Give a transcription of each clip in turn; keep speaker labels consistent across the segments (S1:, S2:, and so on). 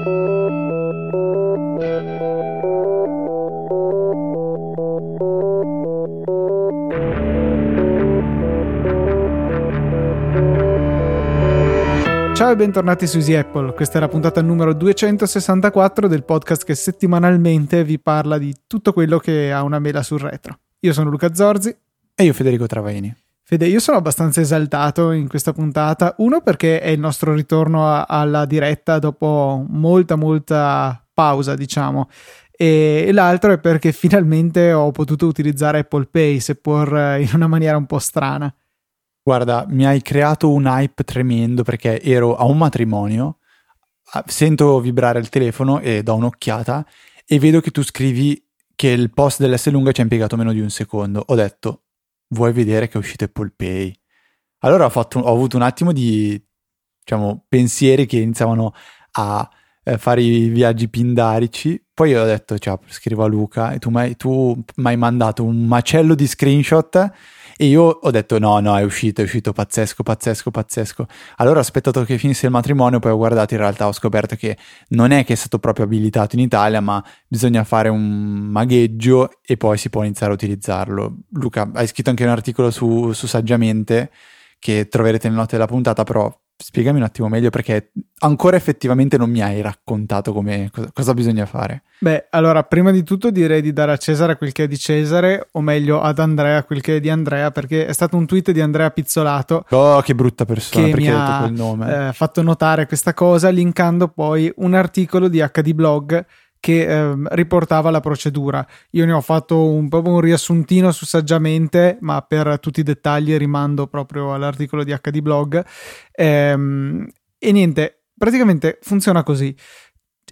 S1: Ciao e bentornati su Easy Apple, questa è la puntata numero 264 del podcast che settimanalmente vi parla di tutto quello che ha una mela sul retro. Io sono Luca Zorzi.
S2: E io Federico Travaini.
S1: Fede, io sono abbastanza esaltato in questa puntata, uno perché è il nostro ritorno a, alla diretta dopo molta molta pausa, diciamo, e l'altro è perché finalmente ho potuto utilizzare Apple Pay, seppur in una maniera un po' strana.
S2: Guarda, mi hai creato un hype tremendo perché ero a un matrimonio, sento vibrare il telefono e do un'occhiata e vedo che tu scrivi che il post dell'S lunga ci ha impiegato meno di un secondo. Ho detto, vuoi vedere che è uscito Apple Pay? Allora ho, fatto, ho avuto un attimo di, diciamo, pensieri che iniziavano a eh, fare i viaggi pindarici. Poi ho detto, cioè, scrivo a Luca e tu mi hai mandato un macello di screenshot e io ho detto no, no, è uscito, è uscito pazzesco, pazzesco, pazzesco. Allora ho aspettato che finisse il matrimonio, poi ho guardato, in realtà ho scoperto che non è che è stato proprio abilitato in Italia, ma bisogna fare un magheggio e poi si può iniziare a utilizzarlo. Luca, hai scritto anche un articolo su, su Saggiamente che troverete nelle note della puntata, però spiegami un attimo meglio perché ancora effettivamente non mi hai raccontato come, cosa, cosa, bisogna fare.
S1: Beh, allora, prima di tutto direi di dare a Cesare quel che è di Cesare, o meglio ad Andrea quel che è di Andrea, perché è stato un tweet di Andrea Pizzolato.
S2: Oh, che brutta persona,
S1: che
S2: perché
S1: mi
S2: ha detto
S1: quel
S2: nome.
S1: Eh, fatto notare questa cosa, linkando poi un articolo di HD Blog che eh, riportava la procedura. Io ne ho fatto un, proprio un riassuntino su saggiamente, ma per tutti i dettagli rimando proprio all'articolo di HD Blog. Ehm, e niente, praticamente funziona così.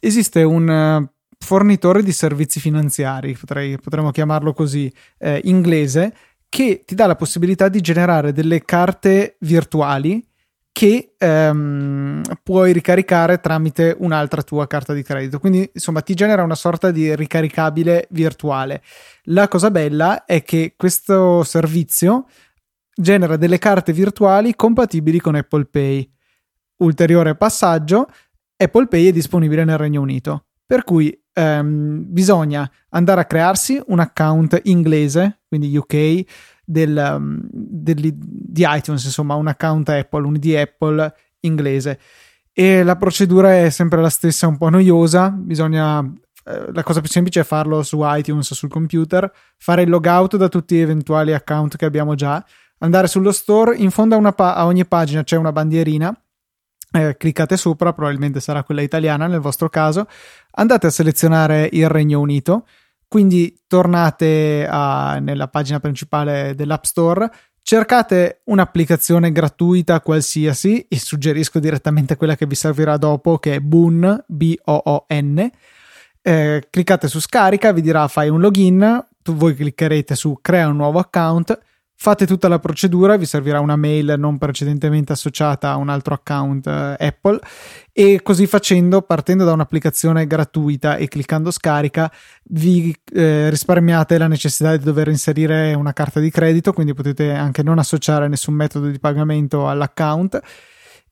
S1: Esiste un uh, fornitore di servizi finanziari, potrei, potremmo chiamarlo così, eh, inglese, che ti dà la possibilità di generare delle carte virtuali che ehm, puoi ricaricare tramite un'altra tua carta di credito. Quindi, insomma, ti genera una sorta di ricaricabile virtuale. La cosa bella è che questo servizio genera delle carte virtuali compatibili con Apple Pay. Ulteriore passaggio, Apple Pay è disponibile nel Regno Unito. Per cui ehm, bisogna andare a crearsi un account inglese, quindi UK, del, um, del, di iTunes, insomma, un account Apple, un ID Apple inglese. E la procedura è sempre la stessa, un po' noiosa. Bisogna. Eh, la cosa più semplice è farlo su iTunes sul computer, fare il logout da tutti gli eventuali account che abbiamo già, andare sullo store. In fondo a, pa- a ogni pagina c'è una bandierina. Eh, cliccate sopra, probabilmente sarà quella italiana nel vostro caso. Andate a selezionare il Regno Unito quindi tornate a, nella pagina principale dell'App Store, cercate un'applicazione gratuita qualsiasi e suggerisco direttamente quella che vi servirà dopo che è Boon, B-O-O-N. Eh, cliccate su scarica, vi dirà fai un login, tu voi cliccherete su crea un nuovo account Fate tutta la procedura, vi servirà una mail non precedentemente associata a un altro account eh, Apple e così facendo, partendo da un'applicazione gratuita e cliccando scarica, vi eh, risparmiate la necessità di dover inserire una carta di credito, quindi potete anche non associare nessun metodo di pagamento all'account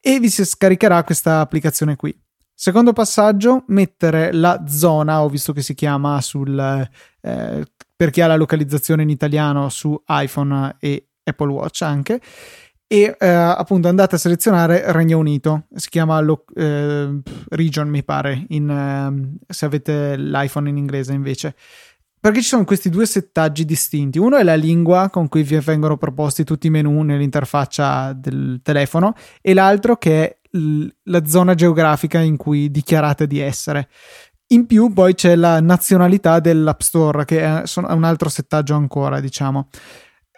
S1: e vi si scaricherà questa applicazione qui. Secondo passaggio, mettere la zona, ho visto che si chiama sul eh, per chi ha la localizzazione in italiano su iPhone e Apple Watch anche. E eh, appunto andate a selezionare Regno Unito, si chiama lo, eh, Region mi pare, in, eh, se avete l'iPhone in inglese invece. Perché ci sono questi due settaggi distinti. Uno è la lingua con cui vi vengono proposti tutti i menu nell'interfaccia del telefono, e l'altro che è l- la zona geografica in cui dichiarate di essere. In più poi c'è la nazionalità dell'App Store, che è, un altro settaggio ancora, diciamo.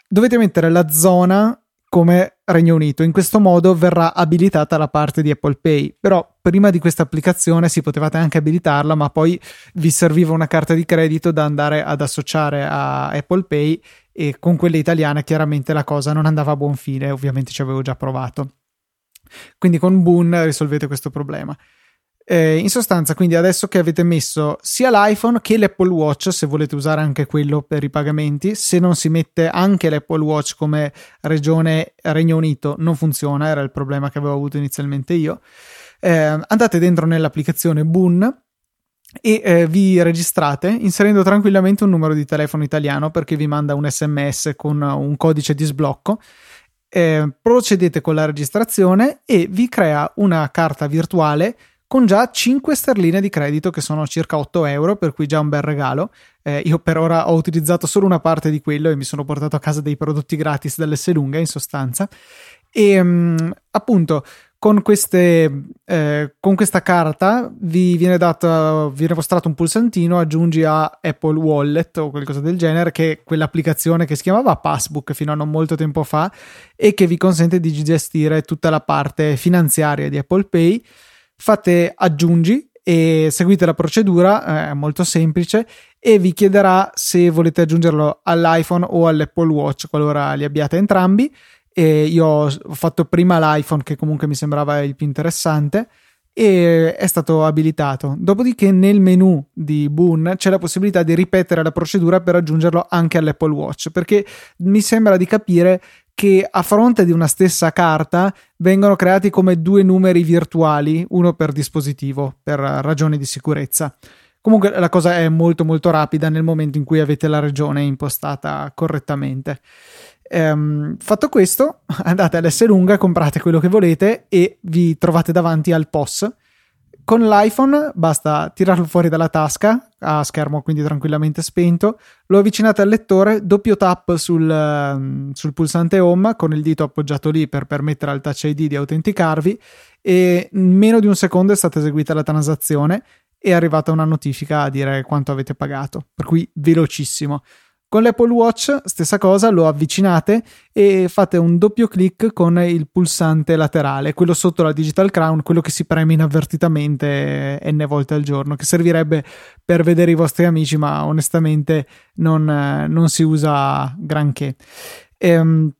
S1: Dovete mettere la zona come Regno Unito. In questo modo verrà abilitata la parte di Apple Pay. Però prima di questa applicazione si potevate anche abilitarla, ma poi vi serviva una carta di credito da andare ad associare a Apple Pay e con quelle italiane chiaramente la cosa non andava a buon fine, ovviamente ci avevo già provato. Quindi con Boon risolvete questo problema. Eh, in sostanza, quindi adesso che avete messo sia l'iPhone che l'Apple Watch, se volete usare anche quello per i pagamenti, se non si mette anche l'Apple Watch come regione Regno Unito, non funziona, era il problema che avevo avuto inizialmente io. eh, andate dentro nell'applicazione Boon e eh, vi registrate inserendo tranquillamente un numero di telefono italiano perché vi manda un sms con un codice di sblocco. Eh, procedete con la registrazione e vi crea una carta virtuale con già 5 sterline di credito che sono circa 8 euro, per cui già un bel regalo. Eh, io per ora ho utilizzato solo una parte di quello e mi sono portato a casa dei prodotti gratis dall'S lunga in sostanza. E um, appunto con, queste, eh, con questa carta vi viene, dato, viene mostrato un pulsantino, aggiungi a Apple Wallet o qualcosa del genere, che è quell'applicazione che si chiamava Passbook fino a non molto tempo fa e che vi consente di gestire tutta la parte finanziaria di Apple Pay fate aggiungi e seguite la procedura, eh, è molto semplice e vi chiederà se volete aggiungerlo all'iPhone o all'Apple Watch qualora li abbiate entrambi. E io ho fatto prima l'iPhone che comunque mi sembrava il più interessante e è stato abilitato. Dopodiché nel menu di Boon c'è la possibilità di ripetere la procedura per aggiungerlo anche all'Apple Watch perché mi sembra di capire che a fronte di una stessa carta vengono creati come due numeri virtuali, uno per dispositivo, per ragioni di sicurezza. Comunque la cosa è molto molto rapida nel momento in cui avete la regione impostata correttamente. Ehm, fatto questo, andate all'S lunga, comprate quello che volete e vi trovate davanti al POS con l'iPhone basta tirarlo fuori dalla tasca, a schermo quindi tranquillamente spento, lo avvicinate al lettore, doppio tap sul, ehm, sul pulsante home con il dito appoggiato lì per permettere al touch ID di autenticarvi e in meno di un secondo è stata eseguita la transazione e è arrivata una notifica a dire quanto avete pagato, per cui velocissimo. Con l'Apple Watch, stessa cosa, lo avvicinate e fate un doppio clic con il pulsante laterale, quello sotto la Digital Crown, quello che si preme inavvertitamente n volte al giorno, che servirebbe per vedere i vostri amici, ma onestamente non, non si usa granché.
S2: Ehm,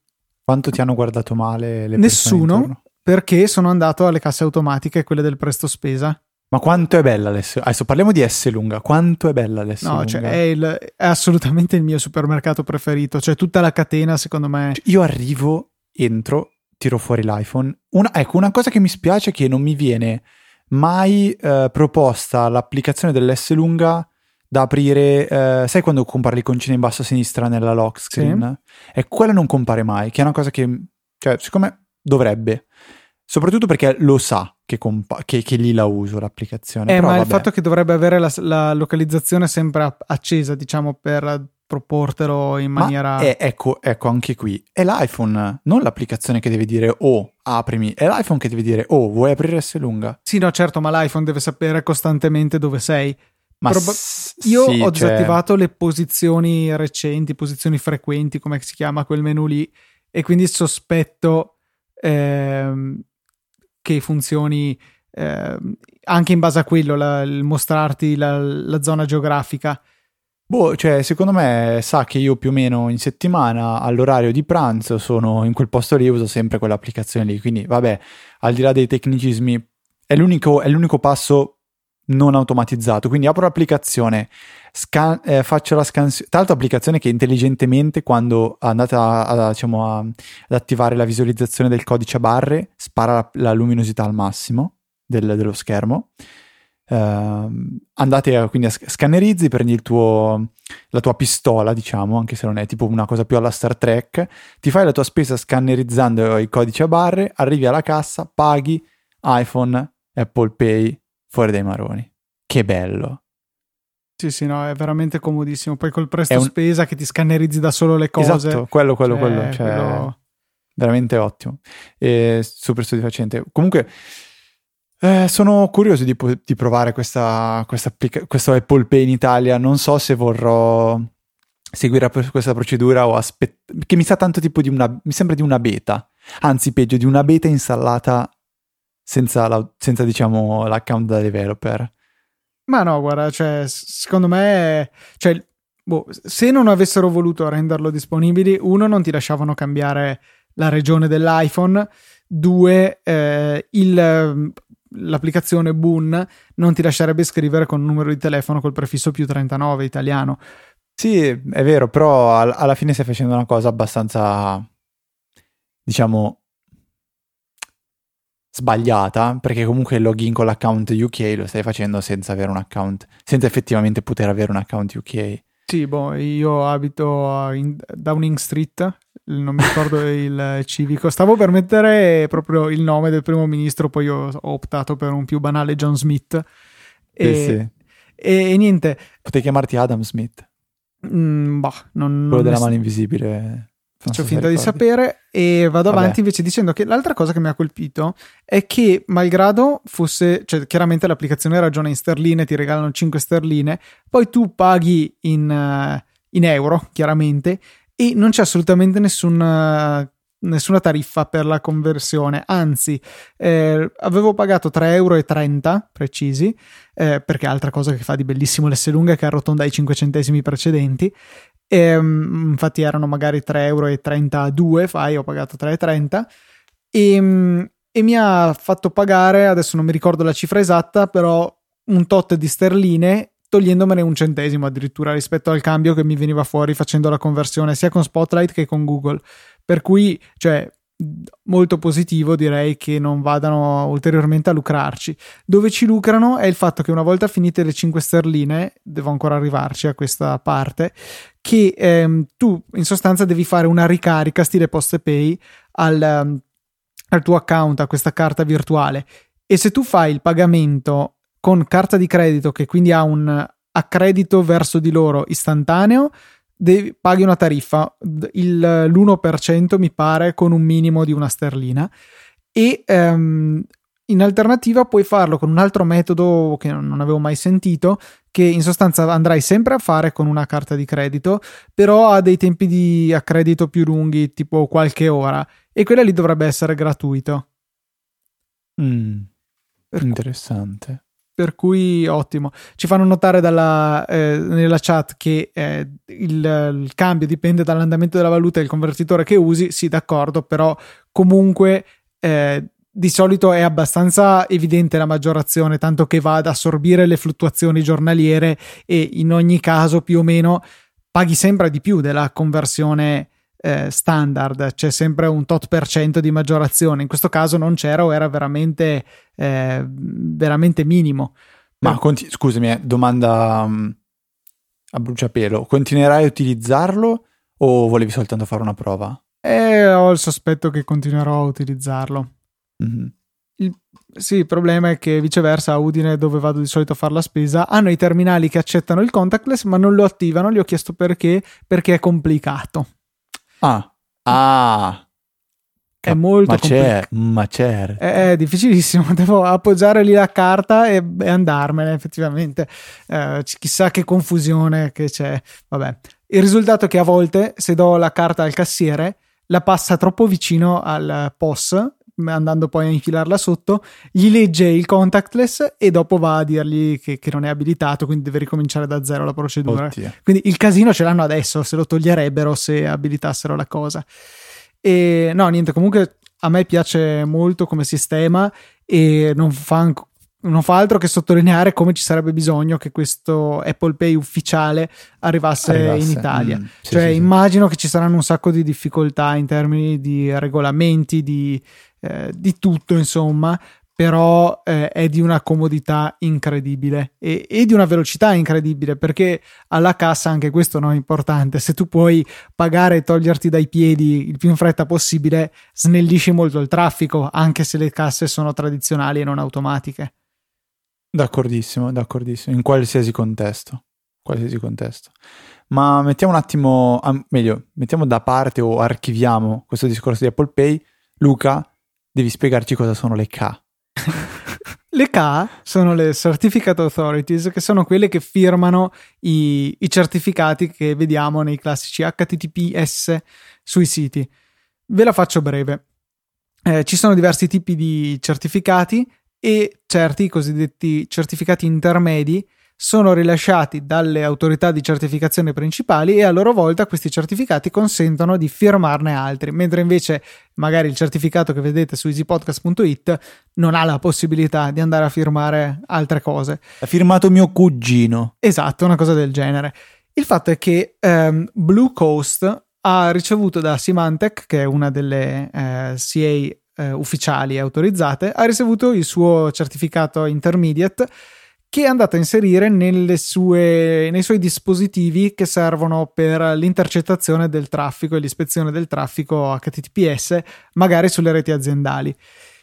S2: Quanto ti hanno guardato male le
S1: Nessuno, perché sono andato alle casse automatiche, quelle del presto spesa
S2: ma quanto è bella l'S Adesso parliamo di S lunga. Quanto è bella l'S
S1: no,
S2: lunga?
S1: Cioè è, il, è, assolutamente il mio supermercato preferito. Cioè, tutta la catena, secondo me.
S2: Cioè, io arrivo, entro, tiro fuori l'iPhone. Una, ecco, una cosa che mi spiace è che non mi viene mai eh, proposta l'applicazione dell'S lunga da aprire. Eh, sai quando compare l'iconcina in basso a sinistra nella lock screen? Sì. E quella non compare mai, che è una cosa che, cioè, secondo me dovrebbe. Soprattutto perché lo sa che, compa- che, che lì la uso l'applicazione.
S1: Eh,
S2: Però,
S1: ma
S2: vabbè.
S1: il fatto che dovrebbe avere la, la localizzazione sempre accesa, diciamo, per proportelo in maniera.
S2: È, ecco, ecco, anche qui è l'iPhone, non l'applicazione che deve dire oh, aprimi, è l'iPhone che deve dire oh, vuoi aprire S lunga?
S1: Sì, no, certo, ma l'iPhone deve sapere costantemente dove sei.
S2: Ma
S1: Proba-
S2: s-
S1: io
S2: sì,
S1: ho
S2: cioè-
S1: disattivato le posizioni recenti, posizioni frequenti, come si chiama quel menu lì, e quindi sospetto ehm, che funzioni ehm, anche in base a quello, la- il mostrarti la, la zona geografica.
S2: Boh, cioè, secondo me sa che io più o meno in settimana all'orario di pranzo sono in quel posto lì e uso sempre quell'applicazione lì. Quindi, vabbè, al di là dei tecnicismi, è l'unico, è l'unico passo non automatizzato. Quindi apro l'applicazione, scan- eh, faccio la scansione. Tra l'altro, applicazione che intelligentemente, quando andate a, a- diciamo, a- ad attivare la visualizzazione del codice a barre, spara la, la luminosità al massimo del- dello schermo. Ehm, andate a, quindi a sc- scannerizzi, prendi tuo, la tua pistola, diciamo, anche se non è tipo una cosa più alla Star Trek, ti fai la tua spesa scannerizzando i codici a barre, arrivi alla cassa, paghi iPhone, Apple Pay, fuori dai maroni. Che bello.
S1: Sì, sì, no, è veramente comodissimo. Poi col presto
S2: un-
S1: spesa che ti scannerizzi da solo le cose.
S2: Esatto, quello, quello,
S1: Cioè,
S2: quello. Cioè,
S1: quello-
S2: veramente ottimo. E super soddisfacente. Comunque, eh, sono curioso di, di provare questa, questa questo Apple Pay in Italia. Non so se vorrò seguire questa procedura o aspettare. Che mi sa tanto tipo di una. Mi sembra di una beta. Anzi, peggio, di una beta installata senza, la- senza diciamo, l'account da developer.
S1: Ma no, guarda, cioè, secondo me, cioè, boh, se non avessero voluto renderlo disponibile, uno, non ti lasciavano cambiare la regione dell'iPhone, due, eh, il- l'applicazione Boon non ti lascerebbe scrivere con un numero di telefono col prefisso più 39 italiano.
S2: Sì, è vero, però al- alla fine stai facendo una cosa abbastanza, diciamo, sbagliata, perché comunque il login con l'account UK lo stai facendo senza avere un account, senza effettivamente poter avere un account UK.
S1: Sì, boh, io abito in Downing Street, non mi ricordo il civico. Stavo per mettere proprio il nome del primo ministro, poi ho optato per un più banale John Smith. E, sì, sì. e, e niente.
S2: Potevi chiamarti Adam Smith.
S1: Mm, bah, non,
S2: Quello non della mano invisibile.
S1: Faccio finta di sapere e vado Vabbè. avanti invece dicendo che l'altra cosa che mi ha colpito è che malgrado fosse, cioè chiaramente l'applicazione ragiona in sterline, ti regalano 5 sterline, poi tu paghi in, uh, in euro, chiaramente, e non c'è assolutamente nessun, uh, nessuna tariffa per la conversione, anzi eh, avevo pagato 3,30 euro precisi, eh, perché è altra cosa che fa di bellissimo l'S lunga che arrotonda i 5 centesimi precedenti, e, ehm, infatti erano magari 3,32 euro, fai, ho pagato 3,30 e, ehm, e mi ha fatto pagare, adesso non mi ricordo la cifra esatta, però un tot di sterline togliendomene un centesimo addirittura rispetto al cambio che mi veniva fuori facendo la conversione sia con Spotlight che con Google. Per cui, cioè, molto positivo direi che non vadano ulteriormente a lucrarci. Dove ci lucrano è il fatto che una volta finite le 5 sterline, devo ancora arrivarci a questa parte, che ehm, tu in sostanza devi fare una ricarica stile post pay al, um, al tuo account, a questa carta virtuale. E se tu fai il pagamento con carta di credito, che quindi ha un accredito verso di loro istantaneo, devi, paghi una tariffa, il, l'1% mi pare con un minimo di una sterlina. E um, in alternativa puoi farlo con un altro metodo che non avevo mai sentito, che in sostanza andrai sempre a fare con una carta di credito, però ha dei tempi di accredito più lunghi, tipo qualche ora, e quella lì dovrebbe essere gratuito.
S2: Mm, interessante.
S1: Per cui ottimo. Ci fanno notare dalla, eh, nella chat che eh, il, il, cambio dipende dall'andamento della valuta e il convertitore che usi. Sì, d'accordo, però comunque eh, di solito è abbastanza evidente la maggiorazione, tanto che va ad assorbire le fluttuazioni giornaliere e in ogni caso più o meno paghi sempre di più della conversione eh, standard, c'è sempre un tot per cento di maggiorazione. In questo caso non c'era o era veramente, eh, veramente minimo.
S2: Ma conti- scusami, eh, domanda um, a bruciapelo: continuerai a utilizzarlo o volevi soltanto fare una prova?
S1: Eh, ho il sospetto che continuerò a utilizzarlo. Mm-hmm. Il, sì, il problema è che viceversa a Udine, dove vado di solito a fare la spesa, hanno i terminali che accettano il contactless, ma non lo attivano. Gli ho chiesto perché, perché è complicato.
S2: Ah, ah.
S1: È molto
S2: ma c'è, ma c'è.
S1: È, è, difficilissimo. Devo appoggiare lì la carta e, e andarmene. Effettivamente, eh, chissà che confusione che c'è. Vabbè, il risultato è che a volte, se do la carta al cassiere, la passa troppo vicino al POS andando poi a infilarla sotto, gli legge il contactless e dopo va a dirgli che, che non è abilitato, quindi deve ricominciare da zero la procedura. Oddio. Quindi il casino ce l'hanno adesso, se lo toglierebbero se abilitassero la cosa. E no, niente, comunque a me piace molto come sistema e non fa, non fa altro che sottolineare come ci sarebbe bisogno che questo Apple Pay ufficiale arrivasse, arrivasse. in Italia. Mm, sì, cioè, sì, immagino sì. che ci saranno un sacco di difficoltà in termini di regolamenti, di eh, di tutto, insomma, però eh, è di una comodità incredibile e, e, di una velocità incredibile perché alla cassa anche questo no, è importante se tu puoi pagare e toglierti dai piedi il più in fretta possibile snellisci molto il traffico anche se le casse sono tradizionali e non automatiche
S2: d'accordissimo d'accordissimo in qualsiasi contesto qualsiasi contesto ma mettiamo un attimo meglio mettiamo da parte o archiviamo questo discorso di Apple Pay Luca devi spiegarci cosa sono le K.
S1: le K sono le Certificate Authorities, che sono quelle che firmano i, i certificati che vediamo nei classici HTTPS sui siti. Ve la faccio breve. Eh, ci sono diversi tipi di certificati e certi cosiddetti certificati intermedi sono rilasciati dalle autorità di certificazione principali e a loro volta questi certificati consentono di firmarne altri, mentre invece magari il certificato che vedete su easypodcast.it non ha la possibilità di andare a firmare altre cose.
S2: Ha firmato mio cugino.
S1: Esatto, una cosa del genere. Il fatto è che um, Blue Coast ha ricevuto da Symantec, che è una delle eh, CA eh, ufficiali e autorizzate, ha ricevuto il suo certificato intermediate che è andato a inserire sue, nei suoi dispositivi che servono per l'intercettazione del traffico e l'ispezione del traffico HTTPS, magari sulle reti aziendali.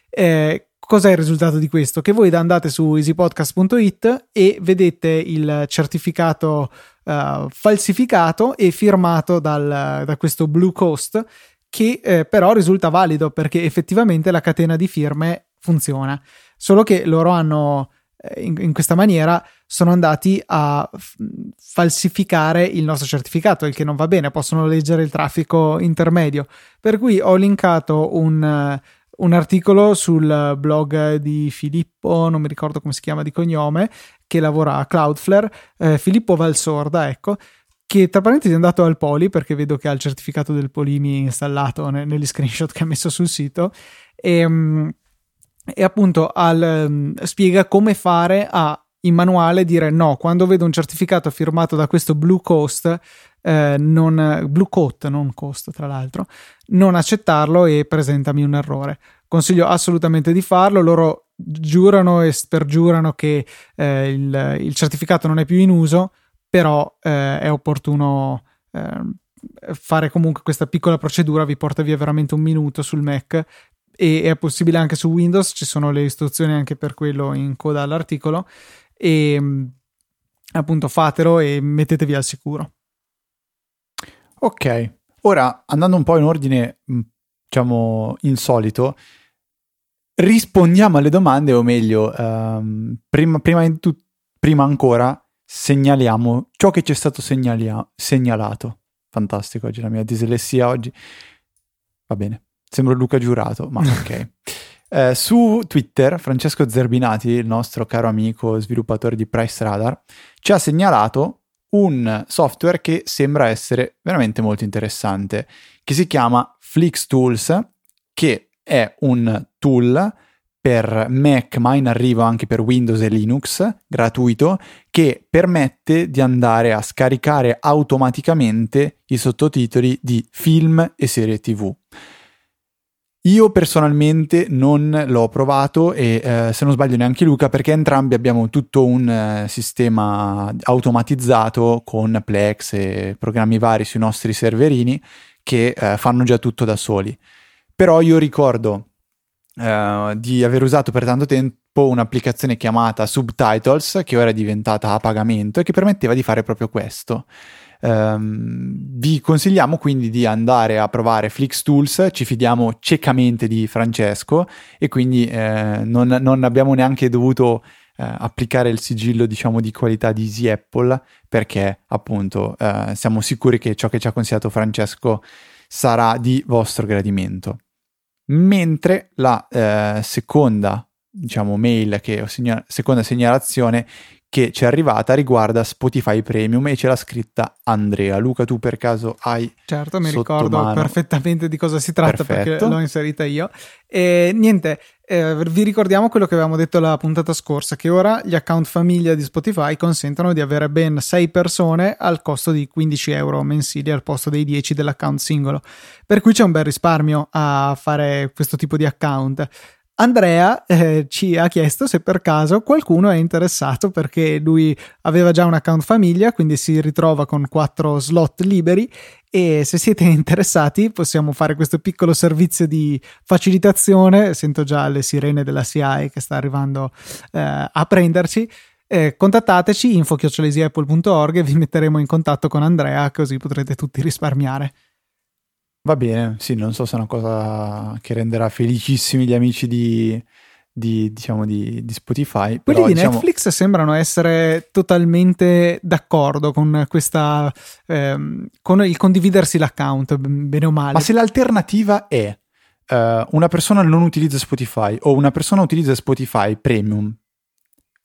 S1: Eh, Cos'è il risultato di questo? Che voi andate su easypodcast.it e vedete il certificato uh, falsificato e firmato dal, da questo Blue Coast che eh, però risulta valido perché effettivamente la catena di firme funziona. Solo che loro hanno eh, in, in, questa maniera sono andati a f- falsificare il nostro certificato, il che non va bene, possono leggere il traffico intermedio. Per cui ho linkato un, un articolo sul blog di Filippo, non mi ricordo come si chiama di cognome, che lavora a Cloudflare, eh, Filippo Valsorda, ecco, che tra parentesi è andato al Poli perché vedo che ha il certificato del Polimi installato ne- negli screenshot che ha messo sul sito. E, um, e appunto al, um, spiega come fare a in manuale dire no, quando vedo un certificato firmato da questo Blue Coast eh, non, Blue Coat, non Coast tra l'altro, non accettarlo e presentami un errore. Consiglio assolutamente di farlo, loro giurano e spergiurano che eh, il, il, certificato non è più in uso, però eh, è opportuno ehm, fare comunque questa piccola procedura, vi porta via veramente un minuto sul Mac e è possibile anche su Windows, ci sono le istruzioni anche per quello in coda all'articolo e appunto fatelo e mettetevi al sicuro.
S2: Ok, ora andando un po' in ordine, mm, diciamo, insolito, rispondiamo alle domande, o meglio, um, prima, prima, tu- prima, ancora segnaliamo ciò che ci è stato segnalia- segnalato. Fantastico oggi la mia dislessia oggi. Va bene, sembro Luca Giurato, ma ok. eh, su Twitter, Francesco Zerbinati, il nostro caro amico sviluppatore di Price Radar, ci ha segnalato un software che sembra essere veramente molto interessante, che si chiama Flix Tools, che è un tool per Mac, ma in arrivo anche per Windows e Linux, gratuito, che permette di andare a scaricare automaticamente i sottotitoli di film e serie TV. Io personalmente non l'ho provato e eh, se non sbaglio neanche Luca perché entrambi abbiamo tutto un eh, sistema automatizzato con Plex e programmi vari sui nostri serverini che eh, fanno già tutto da soli. Però io ricordo eh, di aver usato per tanto tempo un'applicazione chiamata Subtitles che ora è diventata a pagamento e che permetteva di fare proprio questo. Um, vi consigliamo quindi di andare a provare Flix Tools, ci fidiamo ciecamente di Francesco e quindi eh, non, non, abbiamo neanche dovuto eh, applicare il sigillo diciamo di qualità di Easy Apple perché appunto eh, siamo sicuri che ciò che ci ha consigliato Francesco sarà di vostro gradimento. Mentre la eh, seconda diciamo mail che ho segnal- seconda segnalazione che ci è arrivata riguarda Spotify Premium e ce l'ha scritta Andrea. Luca, tu per caso hai.
S1: Certo, mi ricordo mano. perfettamente di cosa si tratta Perfetto. perché l'ho inserita io. E niente, eh, vi ricordiamo quello che avevamo detto la puntata scorsa: che ora gli account famiglia di Spotify consentono di avere ben 6 persone al costo di 15 euro mensili al posto dei 10 dell'account singolo. Per cui c'è un bel risparmio a fare questo tipo di account. Andrea eh, ci ha chiesto se per caso qualcuno è interessato perché lui aveva già un account famiglia, quindi si ritrova con quattro slot liberi e se siete interessati possiamo fare questo piccolo servizio di facilitazione, sento già le sirene della CI che sta arrivando eh, a prenderci. Eh, contattateci info-apple.org e vi metteremo in contatto con Andrea così potrete tutti risparmiare.
S2: Va bene, sì, non so se è una cosa che renderà felicissimi gli amici di, di, diciamo, di, di Spotify.
S1: Quelli
S2: però,
S1: di
S2: diciamo...
S1: Netflix sembrano essere totalmente d'accordo con questa, ehm, con il condividersi l'account, bene o male.
S2: Ma se l'alternativa è uh, una persona non utilizza Spotify o una persona utilizza Spotify Premium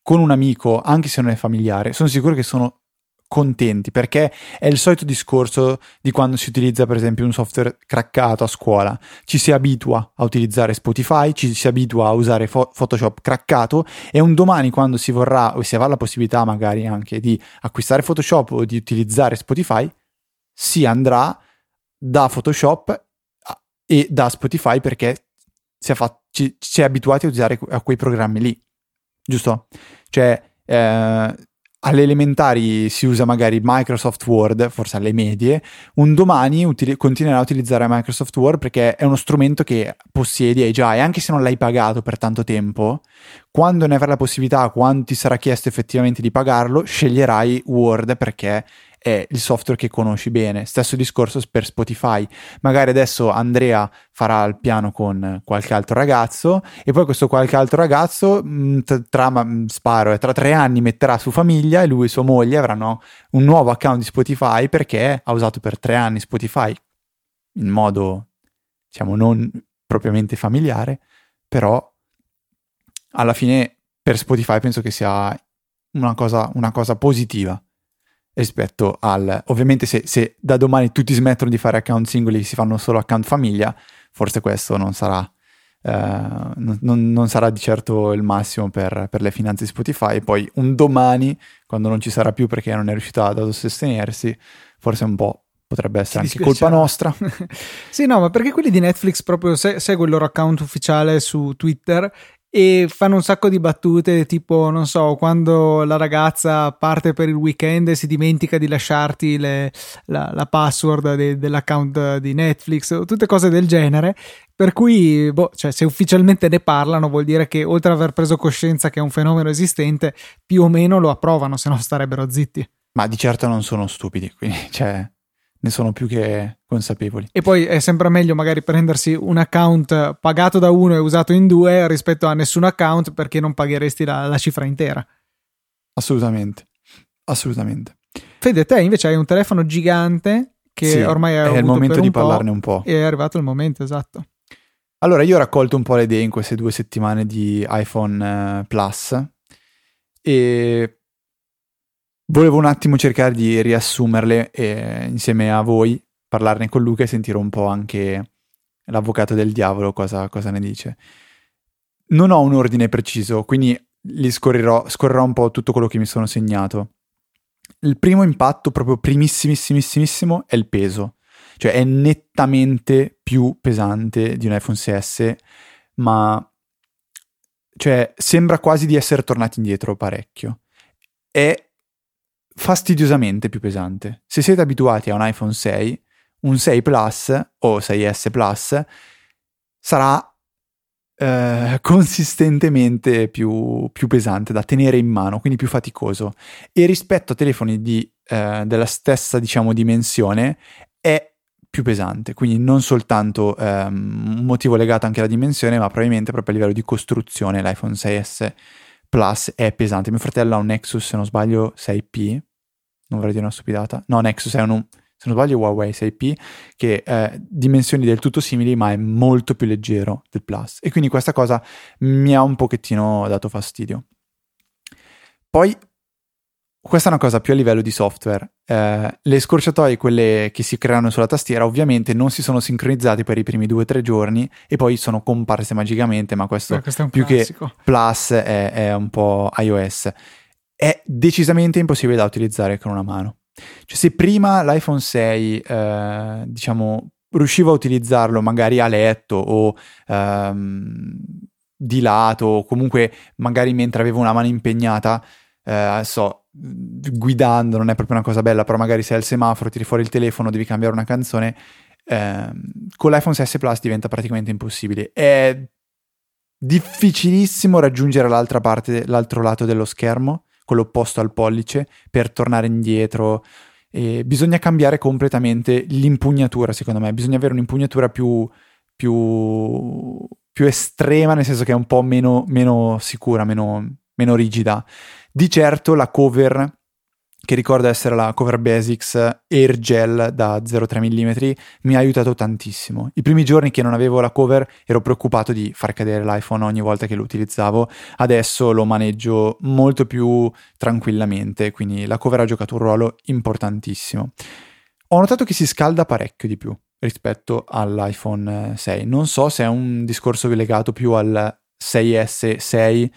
S2: con un amico, anche se non è familiare, sono sicuro che sono contenti perché è il solito discorso di quando si utilizza per esempio un software craccato a scuola ci si abitua a utilizzare Spotify ci si abitua a usare fo- Photoshop craccato e un domani quando si vorrà o si avrà la possibilità magari anche di acquistare Photoshop o di utilizzare Spotify si andrà da Photoshop e da Spotify perché si è, fa- ci, si è abituati a usare a quei programmi lì, giusto? Cioè, eh, alle elementari si usa magari Microsoft Word, forse alle medie, un domani utili- continuerà a utilizzare Microsoft Word perché è uno strumento che possiedi, hai già, e anche se non l'hai pagato per tanto tempo, quando ne avrai la possibilità, quando ti sarà chiesto effettivamente di pagarlo, sceglierai Word perché è il software che conosci bene. Stesso discorso per Spotify. Magari adesso Andrea farà il piano con qualche altro ragazzo e poi questo qualche altro ragazzo mm, tra, mm, sparo, tra tre anni metterà su famiglia e lui e sua moglie avranno un nuovo account di Spotify perché ha usato per tre anni Spotify in modo, diciamo, non propriamente familiare, però alla fine per Spotify penso che sia una cosa, una cosa positiva rispetto al... Ovviamente se, se, da domani tutti smettono di fare account singoli e si fanno solo account famiglia, forse questo non sarà... Uh, non, non, sarà di certo il massimo per, per, le finanze di Spotify. Poi un domani, quando non ci sarà più perché non è riuscito ad autosostenersi, forse un po' potrebbe essere anche colpa nostra.
S1: sì, no, ma perché quelli di Netflix proprio se- segue il loro account ufficiale su Twitter e fanno un sacco di battute tipo non so quando la ragazza parte per il weekend e si dimentica di lasciarti le, la, la, password de, dell'account di Netflix tutte cose del genere. Per cui boh, cioè, se ufficialmente ne parlano vuol dire che oltre ad aver preso coscienza che è un fenomeno esistente più o meno lo approvano se no starebbero zitti.
S2: Ma di certo non sono stupidi quindi cioè ne sono più che consapevoli.
S1: E poi è sempre meglio magari prendersi un account pagato da uno e usato in due rispetto a nessun account perché non pagheresti la, la cifra intera.
S2: Assolutamente, assolutamente.
S1: Fede, te invece hai un telefono gigante che sì, ormai
S2: è il momento di parlarne un po'.
S1: E è arrivato il momento, esatto.
S2: Allora, io ho raccolto un po' le idee in queste due settimane di iPhone eh, Plus e Volevo un attimo cercare di riassumerle e, insieme a voi, parlarne con Luca e sentire un po' anche l'avvocato del diavolo cosa, cosa ne dice. Non ho un ordine preciso, quindi li scorrerò, scorrerò un po' tutto quello che mi sono segnato. Il primo impatto, proprio primissimissimo, è il peso. Cioè è nettamente più pesante di un iPhone 6S, ma cioè, sembra quasi di essere tornati indietro parecchio. È fastidiosamente più pesante. Se siete abituati a un iPhone 6, un 6 Plus o 6S Plus sarà eh, consistentemente più, più, pesante da tenere in mano, quindi più faticoso. E rispetto a telefoni di, eh, della stessa, diciamo, dimensione è più pesante, quindi non soltanto ehm, un motivo legato anche alla dimensione, ma probabilmente proprio a livello di costruzione l'iPhone 6S Plus è pesante. Mio fratello ha un Nexus, se non sbaglio, 6P. Non vorrei dire una stupidata. No, Nexus è un, se non sbaglio, Huawei 6P, che ha dimensioni del tutto simili, ma è molto più leggero del Plus. E quindi questa cosa mi ha un pochettino dato fastidio. Poi, questa è una cosa più a livello di software. Eh, le scorciatoie, quelle che si creano sulla tastiera, ovviamente non si sono sincronizzate per i primi due o tre giorni e poi sono comparse magicamente, ma questo,
S1: Beh, questo
S2: più
S1: classico.
S2: che Plus è, è un po' iOS. È decisamente impossibile da utilizzare con una mano. Cioè, se prima l'iPhone 6, eh, diciamo, riuscivo a utilizzarlo magari a letto o ehm, di lato, o comunque magari mentre avevo una mano impegnata, eh, so, guidando non è proprio una cosa bella, però magari sei al semaforo, tiri fuori il telefono, devi cambiare una canzone, ehm, con l'iPhone 6S Plus diventa praticamente impossibile. È difficilissimo raggiungere l'altra parte, l'altro lato dello schermo, quello opposto al pollice, per tornare indietro. E bisogna cambiare completamente l'impugnatura, secondo me. Bisogna avere un'impugnatura più, più, più estrema, nel senso che è un po' meno, meno sicura, meno, meno rigida. Di certo la cover che ricorda essere la Cover Basics Air Gel da 0,3 mm, mi ha aiutato tantissimo. I primi giorni che non avevo la cover ero preoccupato di far cadere l'iPhone ogni volta che lo utilizzavo, adesso lo maneggio molto più tranquillamente, quindi la cover ha giocato un ruolo importantissimo. Ho notato che si scalda parecchio di più rispetto all'iPhone 6. Non so se è un discorso legato più al 6S 6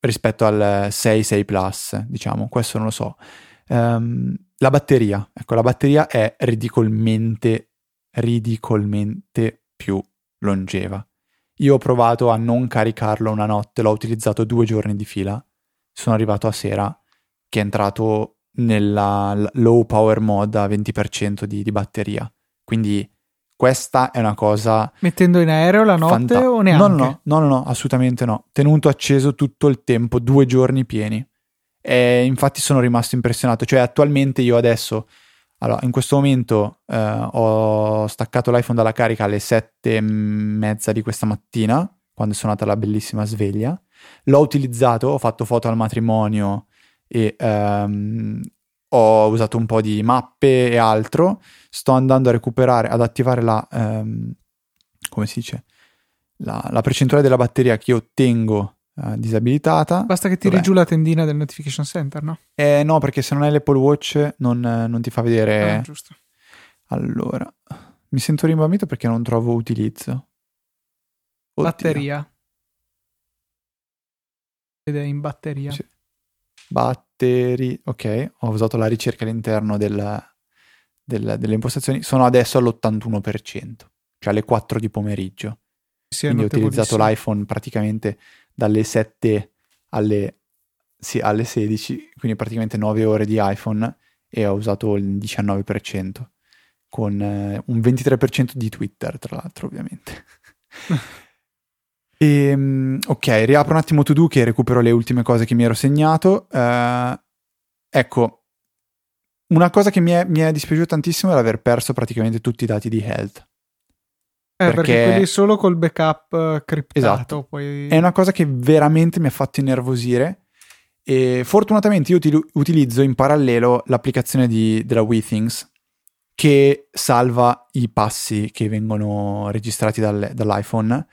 S2: rispetto al 6, 6 Plus, diciamo, questo non lo so. Um, la batteria, ecco, la batteria è ridicolmente, ridicolmente più longeva. Io ho provato a non caricarlo una notte, l'ho utilizzato due giorni di fila. Sono arrivato a sera che è entrato nella low power mode a 20% di, di batteria. Quindi questa è una cosa.
S1: Mettendo in aereo la notte fanta- o neanche?
S2: No, no, no, no, no, assolutamente no. Tenuto acceso tutto il tempo, due giorni pieni. E infatti sono rimasto impressionato. Cioè, attualmente io adesso. Allora, in questo momento eh, ho staccato l'iPhone dalla carica alle sette e mezza di questa mattina, quando è suonata la bellissima sveglia. L'ho utilizzato, ho fatto foto al matrimonio e um, ho usato un po' di mappe e altro. Sto andando a recuperare, ad attivare la, um, come si dice, la, la, percentuale della batteria che io tengo uh, disabilitata.
S1: Basta che tiri Dov'è? giù la tendina del notification center, no?
S2: Eh no, perché se non hai l'Apple Watch non, non ti fa vedere.
S1: Ah, giusto.
S2: Allora, mi sento rimbambito perché non trovo utilizzo.
S1: Oddio. Batteria. Ed è in batteria.
S2: Sì batteri, ok, ho usato la ricerca all'interno del, del, delle impostazioni, sono adesso all'81%, cioè alle 4 di pomeriggio. Sì, Quindi ho utilizzato l'iPhone praticamente dalle 7 alle, sì, alle 16, quindi praticamente 9 ore di iPhone e ho usato il 19%, con eh, un 23% di Twitter, tra l'altro, ovviamente. E, ehm, ok, riapro un attimo To Do che recupero le ultime cose che mi ero segnato. Uh, ecco, una cosa che mi è, mi è dispiaciuto tantissimo è l'aver perso praticamente tutti i dati di health.
S1: Eh, perché, perché quelli solo col backup uh, criptato.
S2: Esatto.
S1: Poi...
S2: È una cosa che veramente mi ha fatto innervosire. E fortunatamente io util- utilizzo in parallelo l'applicazione di, della WeThings che salva i passi che vengono registrati dal, dall'iPhone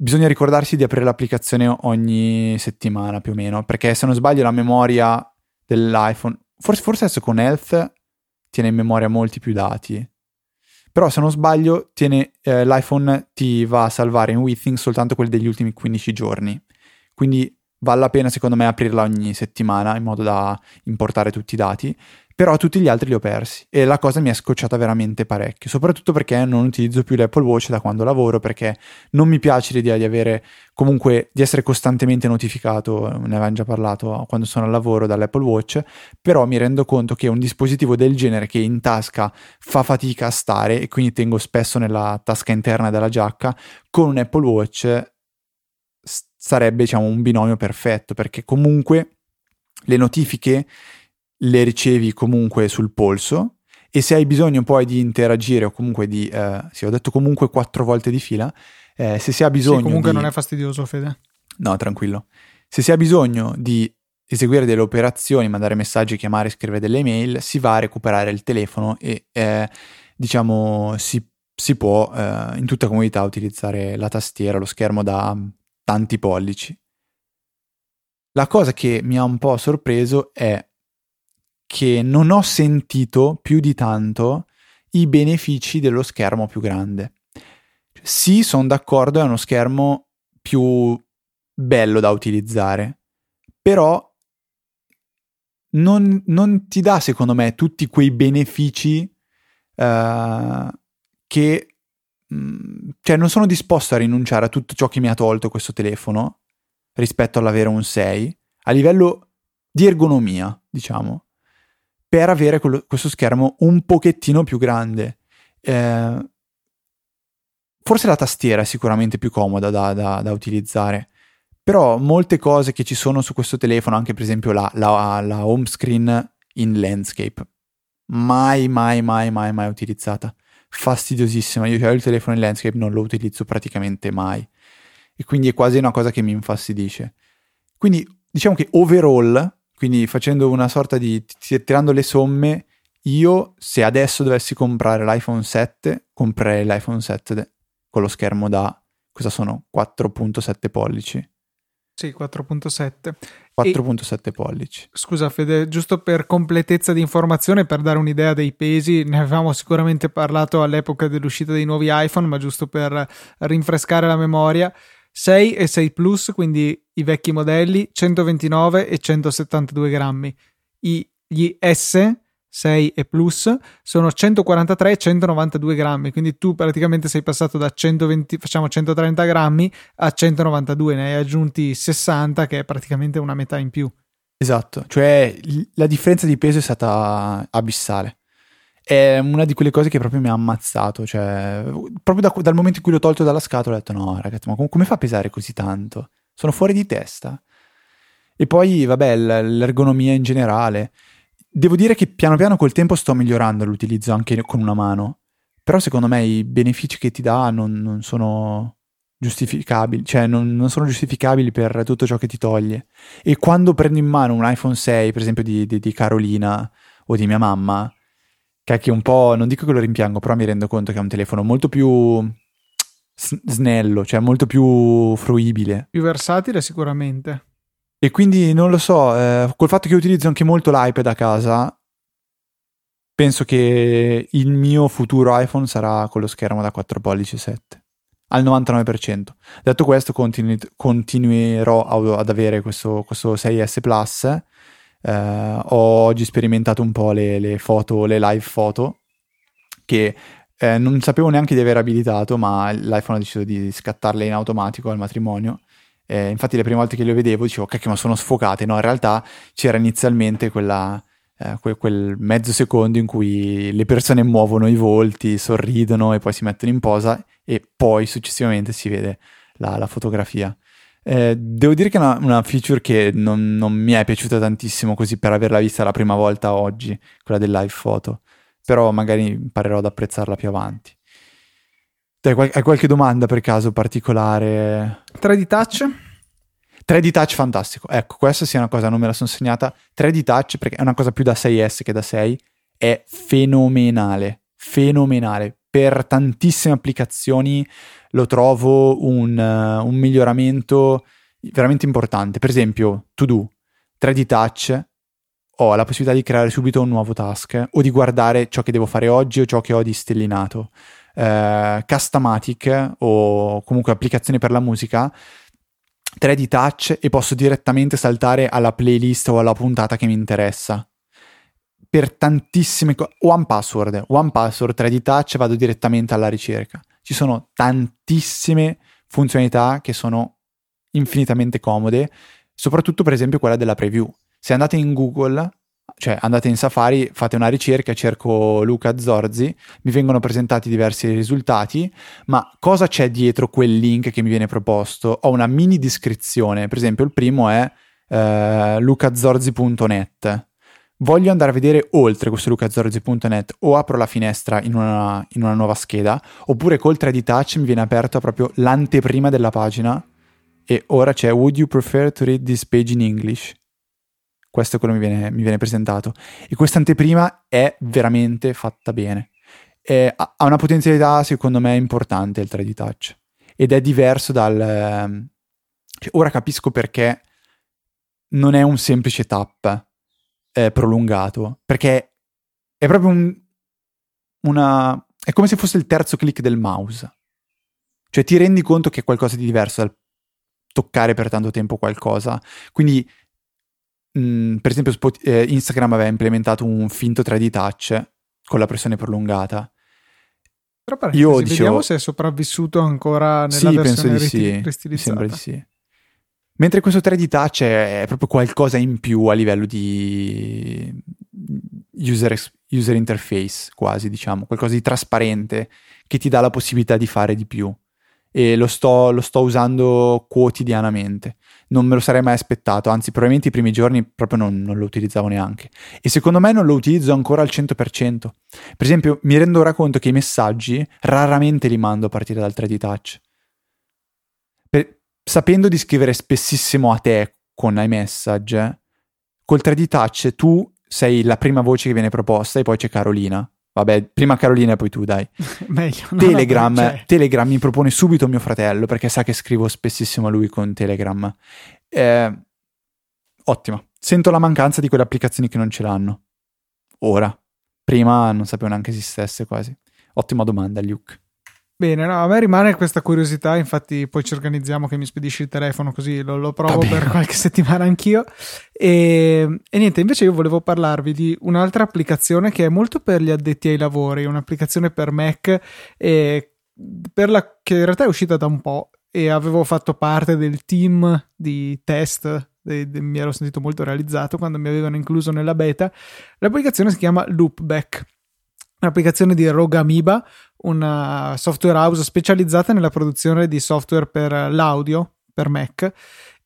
S2: bisogna ricordarsi di aprire l'applicazione ogni settimana più o meno, perché se non sbaglio la memoria dell'iPhone, forse, forse adesso con Health tiene in memoria molti più dati, però se non sbaglio tiene, eh, l'iPhone ti va a salvare in WeThings soltanto quelli degli ultimi 15 giorni, quindi vale la pena secondo me aprirla ogni settimana in modo da importare tutti i dati però tutti gli altri li ho persi e la cosa mi è scocciata veramente parecchio, soprattutto perché non utilizzo più l'Apple Watch da quando lavoro, perché non mi piace l'idea di avere comunque di essere costantemente notificato, ne avevamo già parlato quando sono al lavoro dall'Apple Watch, però mi rendo conto che un dispositivo del genere che in tasca fa fatica a stare e quindi tengo spesso nella tasca interna della giacca, con un Apple Watch sarebbe diciamo un binomio perfetto perché comunque le notifiche le ricevi comunque sul polso e se hai bisogno poi di interagire o comunque di, eh, sì ho detto comunque quattro volte di fila, eh, se si ha bisogno... Sì,
S1: comunque
S2: di...
S1: non è fastidioso Fede.
S2: No, tranquillo. Se si ha bisogno di eseguire delle operazioni, mandare messaggi, chiamare, scrivere delle email, si va a recuperare il telefono e eh, diciamo si, si può eh, in tutta comodità utilizzare la tastiera, lo schermo da tanti pollici. La cosa che mi ha un po' sorpreso è che non ho sentito più di tanto i benefici dello schermo più grande. Sì, sono d'accordo, è uno schermo più bello da utilizzare, però non, non ti dà, secondo me, tutti quei benefici uh, che mh, mm, cioè non sono disposto a rinunciare a tutto ciò che mi ha tolto questo telefono rispetto all'avere un 6 a livello di ergonomia, diciamo per avere quello, questo schermo un pochettino più grande. Eh, forse la tastiera è sicuramente più comoda da, da, da, utilizzare, però molte cose che ci sono su questo telefono, anche per esempio la, la, la home screen in landscape, mai, mai, mai, mai, mai utilizzata. Fastidiosissima. Io ho il telefono in landscape, non lo utilizzo praticamente mai. E quindi è quasi una cosa che mi infastidisce. Quindi diciamo che overall quindi facendo una sorta di tirando le somme, io se adesso dovessi comprare l'iPhone 7, comprerei l'iPhone 7 con lo schermo da cosa sono 4.7 pollici.
S1: Sì, 4.7.
S2: 4.7 e, pollici.
S1: Scusa Fede, giusto per completezza di informazione, per dare un'idea dei pesi, ne avevamo sicuramente parlato all'epoca dell'uscita dei nuovi iPhone, ma giusto per rinfrescare la memoria, 6 e 6 Plus, quindi i vecchi modelli, 129 e 172 grammi. I, gli S 6 e Plus sono 143 e 192 grammi, quindi tu praticamente sei passato da 120, facciamo 130 grammi a 192, ne hai aggiunti 60 che è praticamente una metà in più.
S2: Esatto, cioè la differenza di peso è stata abissale. È una di quelle cose che proprio mi ha ammazzato, cioè proprio da, dal momento in cui l'ho tolto dalla scatola ho detto no ragazzi, ma com- come fa a pesare così tanto? Sono fuori di testa. E poi vabbè, l'ergonomia in generale. Devo dire che piano piano col tempo sto migliorando l'utilizzo anche con una mano, però secondo me i benefici che ti dà non, non sono giustificabili, cioè non, non, sono giustificabili per tutto ciò che ti toglie. E quando prendo in mano un iPhone 6, per esempio di, di, di Carolina o di mia mamma, che è un po', non dico che lo rimpiango, però mi rendo conto che è un telefono molto più snello, cioè molto più fruibile.
S1: Più versatile sicuramente.
S2: E quindi non lo so, eh, col fatto che utilizzo anche molto l'iPad a casa, penso che il mio futuro iPhone sarà con lo schermo da 4 pollici 7 al 99%. Detto questo, continu- continuerò ad avere questo, questo 6S Plus. Eh, ho oggi sperimentato un po' le, le, foto, le live foto, che eh, non sapevo neanche di aver abilitato, ma l'iPhone ha deciso di scattarle in automatico al matrimonio eh, infatti le prime volte che le vedevo dicevo, cacchio, ma sono sfocate. No, in realtà c'era inizialmente quella, eh, quel, quel, mezzo secondo in cui le persone muovono i volti, sorridono e poi si mettono in posa e poi successivamente si vede la, la fotografia. Eh, devo dire che è una, una feature che non, non, mi è piaciuta tantissimo così per averla vista la prima volta oggi, quella del live photo, però magari imparerò ad apprezzarla più avanti. Hai, qual- hai qualche domanda per caso particolare?
S1: 3D Touch?
S2: 3D Touch fantastico. Ecco, questa sia una cosa, non me la sono segnata. 3D Touch, perché è una cosa più da 6S che da 6, è fenomenale. Fenomenale. Per tantissime applicazioni lo trovo un, uh, un miglioramento veramente importante. Per esempio, To Do, 3D Touch, ho la possibilità di creare subito un nuovo task o di guardare ciò che devo fare oggi o ciò che ho di stellinato eh, Customatic o comunque applicazioni per la musica 3D Touch e posso direttamente saltare alla playlist o alla puntata che mi interessa. Per tantissime cose, One Password, One Password 3D Touch vado direttamente alla ricerca. Ci sono tantissime funzionalità che sono infinitamente comode, soprattutto per esempio quella della preview. Se andate in Google cioè andate in Safari, fate una ricerca, cerco Luca Zorzi, mi vengono presentati diversi risultati, ma cosa c'è dietro quel link che mi viene proposto? Ho una mini descrizione, per esempio il primo è eh, lucazorzi.net. Voglio andare a vedere oltre questo lucazorzi.net o apro la finestra in una, in una nuova scheda, oppure col 3D Touch mi viene aperto proprio l'anteprima della pagina e ora c'è Would you prefer to read this page in English? Questo è quello che mi viene, mi viene presentato. E questa anteprima è veramente fatta bene. È, ha una potenzialità, secondo me, importante il 3D Touch. Ed è diverso dal... Eh, ora capisco perché non è un semplice tap eh, prolungato, perché è proprio un, una... è come se fosse il terzo click del mouse. Cioè ti rendi conto che è qualcosa di diverso dal toccare per tanto tempo qualcosa. Quindi mh, mm, per esempio Spot- eh, Instagram aveva implementato un finto 3D touch con la pressione prolungata.
S1: Però Io dicevo, vediamo se è sopravvissuto ancora nella
S2: sì,
S1: versione
S2: penso di sì. Mi sembra di sì. Mentre questo 3D touch è proprio qualcosa in più a livello di user, user interface, quasi diciamo, qualcosa di trasparente che ti dà la possibilità di fare di più e lo sto, lo sto, usando quotidianamente. Non me lo sarei mai aspettato, anzi probabilmente i primi giorni proprio non, non, lo utilizzavo neanche. E secondo me non lo utilizzo ancora al 100%. Per esempio mi rendo ora conto che i messaggi raramente li mando a partire dal 3D Touch. Sapendo di scrivere spessissimo a te con iMessage, col 3D Touch tu sei la prima voce che viene proposta e poi c'è Carolina Vabbè, prima Carolina e poi tu, dai.
S1: Meglio.
S2: Telegram, no, Telegram mi propone subito mio fratello perché sa che scrivo spessissimo a lui con Telegram. Eh, ottimo. Sento la mancanza di quelle applicazioni che non ce l'hanno. Ora. Prima non sapevo neanche esistesse quasi. Ottima domanda, Luke.
S1: Bene, no, a me rimane questa curiosità, infatti poi ci organizziamo che mi spedisci il telefono così lo, lo provo per qualche settimana anch'io. E, e, niente, invece io volevo parlarvi di un'altra applicazione che è molto per gli addetti ai lavori, un'applicazione per Mac e per la, che in realtà è uscita da un po' e avevo fatto parte del team di test mi ero sentito molto realizzato quando mi avevano incluso nella beta. L'applicazione si chiama Loopback, un'applicazione di Rogue Amoeba, una software house specializzata nella produzione di software per l'audio per Mac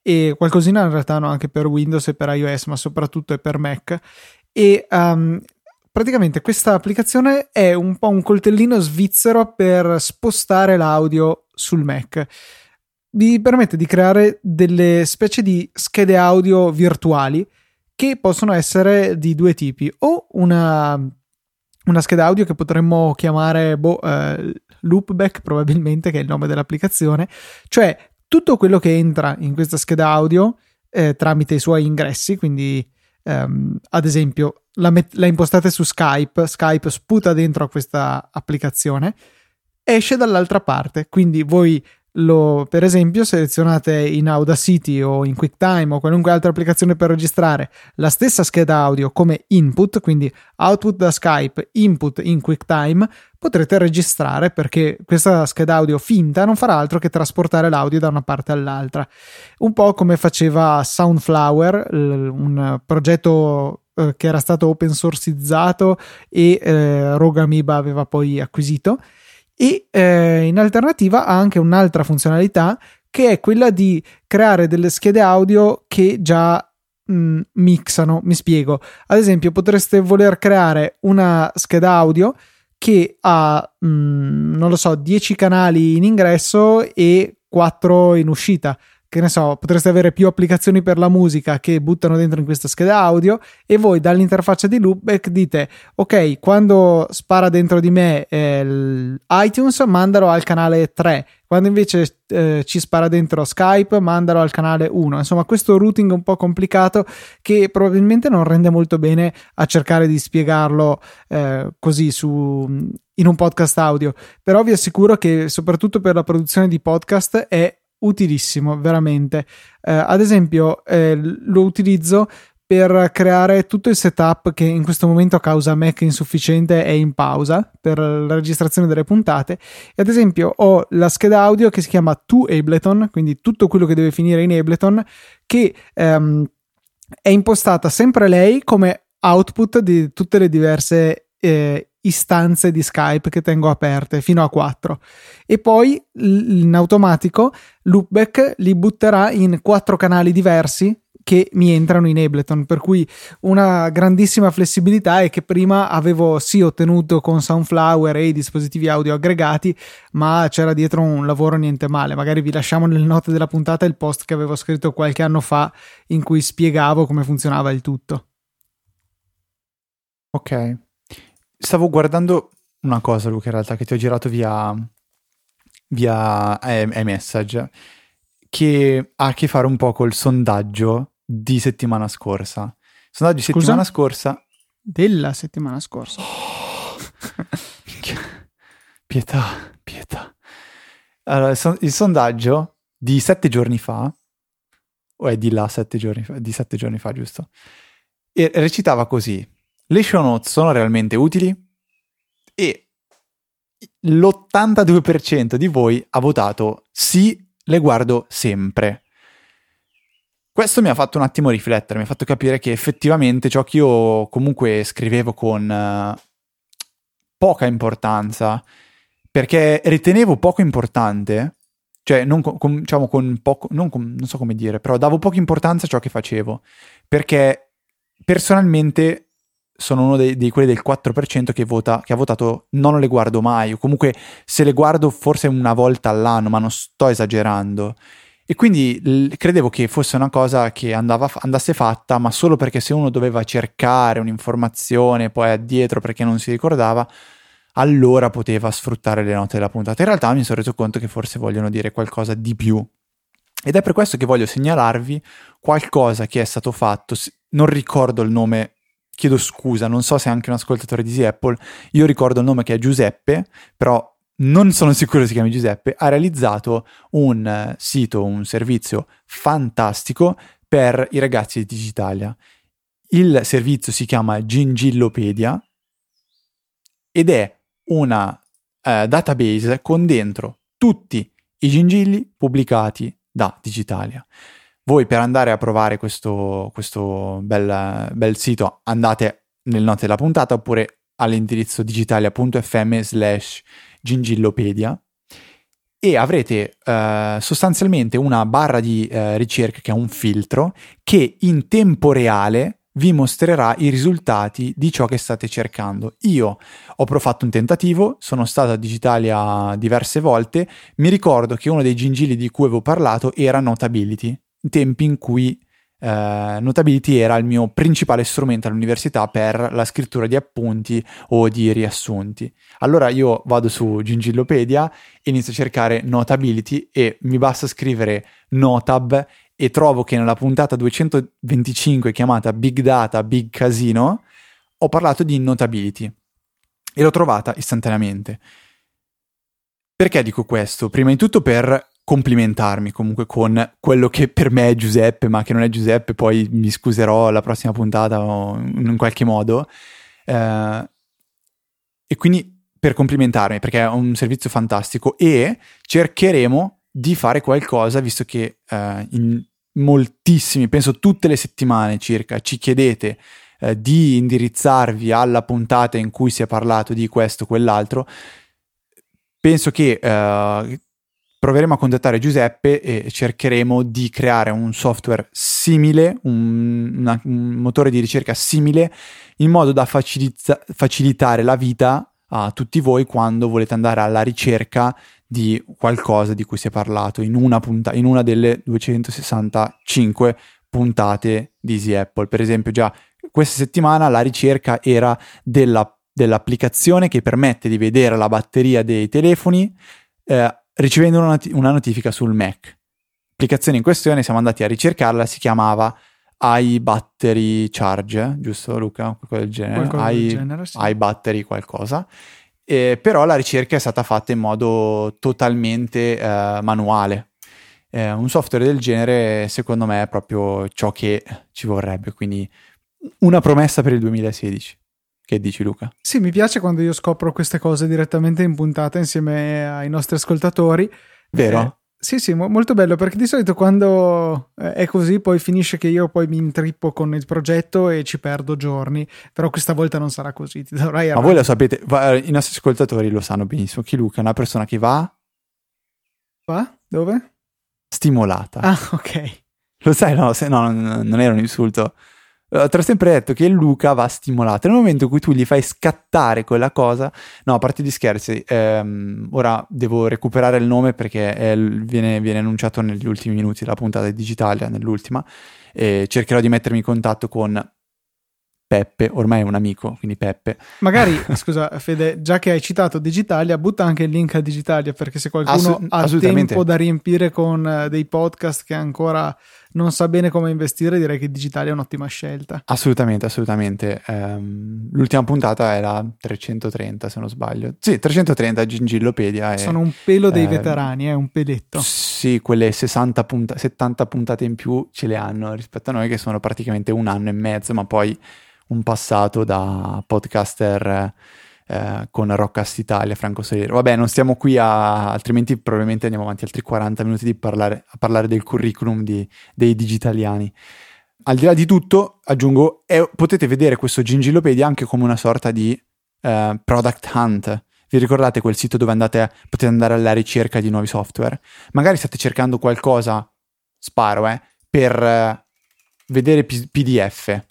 S1: e qualcosina in realtà no, anche per Windows e per iOS, ma soprattutto è per Mac. E um, praticamente questa applicazione è un po' un coltellino svizzero per spostare l'audio sul Mac. Vi permette di creare delle specie di schede audio virtuali che possono essere di due tipi, o una, una scheda audio che potremmo chiamare boh, eh, Loopback, probabilmente, che è il nome dell'applicazione, cioè tutto quello che entra in questa scheda audio eh, tramite i suoi ingressi, quindi Um, ad esempio, la, met- la, impostate su Skype, Skype sputa dentro a questa applicazione, esce dall'altra parte. Quindi voi lo, per esempio, selezionate in Audacity o in QuickTime o qualunque altra applicazione per registrare la stessa scheda audio come input, quindi output da Skype, input in QuickTime, potrete registrare perché questa scheda audio finta non farà altro che trasportare l'audio da una parte all'altra. Un po' come faceva Soundflower, un progetto eh, che era stato open sourceizzato e eh, Rogue Amoeba aveva poi acquisito e eh, in alternativa ha anche un'altra funzionalità che è quella di creare delle schede audio che già mh, mm, mixano. Mi spiego. Ad esempio, potreste voler creare una scheda audio che ha, mh, mm, non lo so, 10 canali in ingresso e 4 in uscita che ne so, potreste avere più applicazioni per la musica che buttano dentro in questa scheda audio e voi dall'interfaccia di Loopback dite ok, quando spara dentro di me eh, iTunes mandalo al canale 3, quando invece eh, ci spara dentro Skype mandalo al canale 1. Insomma, questo routing un po' complicato che probabilmente non rende molto bene a cercare di spiegarlo eh, così su in un podcast audio, però vi assicuro che soprattutto per la produzione di podcast è utilissimo, veramente. Eh, ad esempio, eh, lo utilizzo per creare tutto il setup che in questo momento a causa Mac insufficiente è in pausa per la registrazione delle puntate e ad esempio ho la scheda audio che si chiama To Ableton quindi tutto quello che deve finire in Ableton che ehm, è impostata sempre lei come output di tutte le diverse eh, istanze di Skype che tengo aperte fino a 4 e poi in automatico Loopback li butterà in quattro canali diversi che mi entrano in Ableton per cui una grandissima flessibilità è che prima avevo sì ottenuto con Soundflower e i dispositivi audio aggregati ma c'era dietro un lavoro niente male. Magari vi lasciamo nelle note della puntata il post che avevo scritto qualche anno fa in cui spiegavo come funzionava il tutto.
S2: Ok stavo guardando una cosa, Luca, in realtà, che ti ho girato via, via iMessage, che ha a che fare un po' col sondaggio di settimana scorsa. Sondaggio di settimana scorsa.
S1: Della settimana scorsa.
S2: Oh. pietà, pietà. Allora, il sondaggio di sette giorni fa, o è di là sette giorni fa, di sette giorni fa, giusto? E recitava così le show notes sono realmente utili? E l'82% di voi ha votato sì, le guardo sempre. Questo mi ha fatto un attimo riflettere, mi ha fatto capire che effettivamente ciò che io comunque scrivevo con uh, poca importanza, perché ritenevo poco importante, cioè non con, diciamo con poco, non, con, non so come dire, però davo poca importanza a ciò che facevo, perché personalmente sono uno di quelli del 4% che, vota, che ha votato non le guardo mai, o comunque se le guardo forse una volta all'anno, ma non sto esagerando. E quindi l- credevo che fosse una cosa che andava, andasse fatta, ma solo perché se uno doveva cercare un'informazione poi addietro perché non si ricordava, allora poteva sfruttare le note della puntata. In realtà mi sono reso conto che forse vogliono dire qualcosa di più. Ed è per questo che voglio segnalarvi qualcosa che è stato fatto. Non ricordo il nome chiedo scusa, non so se è anche un ascoltatore di Apple, io ricordo il nome che è Giuseppe, però non sono sicuro si chiami Giuseppe, ha realizzato un eh, sito, un servizio fantastico per i ragazzi di Digitalia. Il servizio si chiama Gingillopedia ed è una eh, database con dentro tutti i gingilli pubblicati da Digitalia. Voi per andare a provare questo, questo bel, bel sito andate nel note della puntata oppure all'indirizzo digitalia.fm slash gingillopedia e avrete eh, sostanzialmente una barra di eh, ricerca che è un filtro che in tempo reale vi mostrerà i risultati di ciò che state cercando. Io ho fatto un tentativo, sono stato a Digitalia diverse volte, mi ricordo che uno dei gingilli di cui avevo parlato era Notability, tempi in cui eh, Notability era il mio principale strumento all'università per la scrittura di appunti o di riassunti. Allora io vado su Gingillopedia, inizio a cercare Notability e mi basta scrivere Notab e trovo che nella puntata 225 chiamata Big Data, Big Casino ho parlato di Notability e l'ho trovata istantaneamente. Perché dico questo? Prima di tutto per complimentarmi comunque con quello che per me è Giuseppe, ma che non è Giuseppe, poi mi scuserò alla prossima puntata in qualche modo. Eh, e quindi per complimentarmi, perché è un servizio fantastico e cercheremo di fare qualcosa, visto che eh, in moltissimi, penso tutte le settimane circa, ci chiedete eh, di indirizzarvi alla puntata in cui si è parlato di questo o quell'altro. Penso che eh, proveremo a contattare Giuseppe e cercheremo di creare un software simile, un, una, un motore di ricerca simile, in modo da facilita- facilitare la vita a tutti voi quando volete andare alla ricerca di qualcosa di cui si è parlato in una, punta- in una delle 265 puntate di Easy Apple. Per esempio, già questa settimana la ricerca era della, dell'applicazione che permette di vedere la batteria dei telefoni eh, ricevendo una, not- una notifica sul Mac. L'applicazione in questione, siamo andati a ricercarla, si chiamava iBattery Charge, giusto Luca? Qualcosa del genere.
S1: I, del genere sì.
S2: iBattery qualcosa. Eh, però la ricerca è stata fatta in modo totalmente eh, manuale. Eh, un software del genere, secondo me, è proprio ciò che ci vorrebbe. Quindi, una promessa per il 2016. Che dici Luca?
S1: Sì, mi piace quando io scopro queste cose direttamente in puntata insieme ai nostri ascoltatori.
S2: Vero?
S1: Eh, sì, sì, mo- molto bello perché di solito quando eh, è così poi finisce che io poi mi intrippo con il progetto e ci perdo giorni, però questa volta non sarà così, ti dovrai
S2: Ma voi lo sapete, va, i nostri ascoltatori lo sanno benissimo, che Luca è una persona che va...
S1: Va? Dove?
S2: Stimolata.
S1: Ah, ok.
S2: Lo sai, no, se, no non era un insulto. Uh, ti ho sempre detto che Luca va stimolato. Nel momento in cui tu gli fai scattare quella cosa, no, a parte gli scherzi, ehm, ora devo recuperare il nome perché è, viene, viene, annunciato negli ultimi minuti della puntata di Digitalia, nell'ultima, e cercherò di mettermi in contatto con Peppe, ormai è un amico, quindi Peppe.
S1: Magari, scusa Fede, già che hai citato Digitalia, butta anche il link a Digitalia perché se qualcuno Assu- ha tempo da riempire con uh, dei podcast che ancora non sa bene come investire, direi che digitale è un'ottima scelta.
S2: Assolutamente, assolutamente. Um, l'ultima puntata era 330, se non sbaglio. Sì, 330 Gingillopedia.
S1: Sono un pelo dei eh, veterani, è eh, un peletto.
S2: Sì, quelle 60 punta- 70 puntate in più ce le hanno rispetto a noi che sono praticamente un anno e mezzo, ma poi un passato da podcaster eh, con Rockcast Italia, Franco Solero. Vabbè, non stiamo qui a, altrimenti probabilmente andiamo avanti altri 40 minuti parlare, a parlare del curriculum di, dei digitaliani. Al di là di tutto, aggiungo, è, potete vedere questo Gingillopedia anche come una sorta di eh, product hunt. Vi ricordate quel sito dove andate, potete andare alla ricerca di nuovi software? Magari state cercando qualcosa, sparo, eh, per eh, vedere P- PDF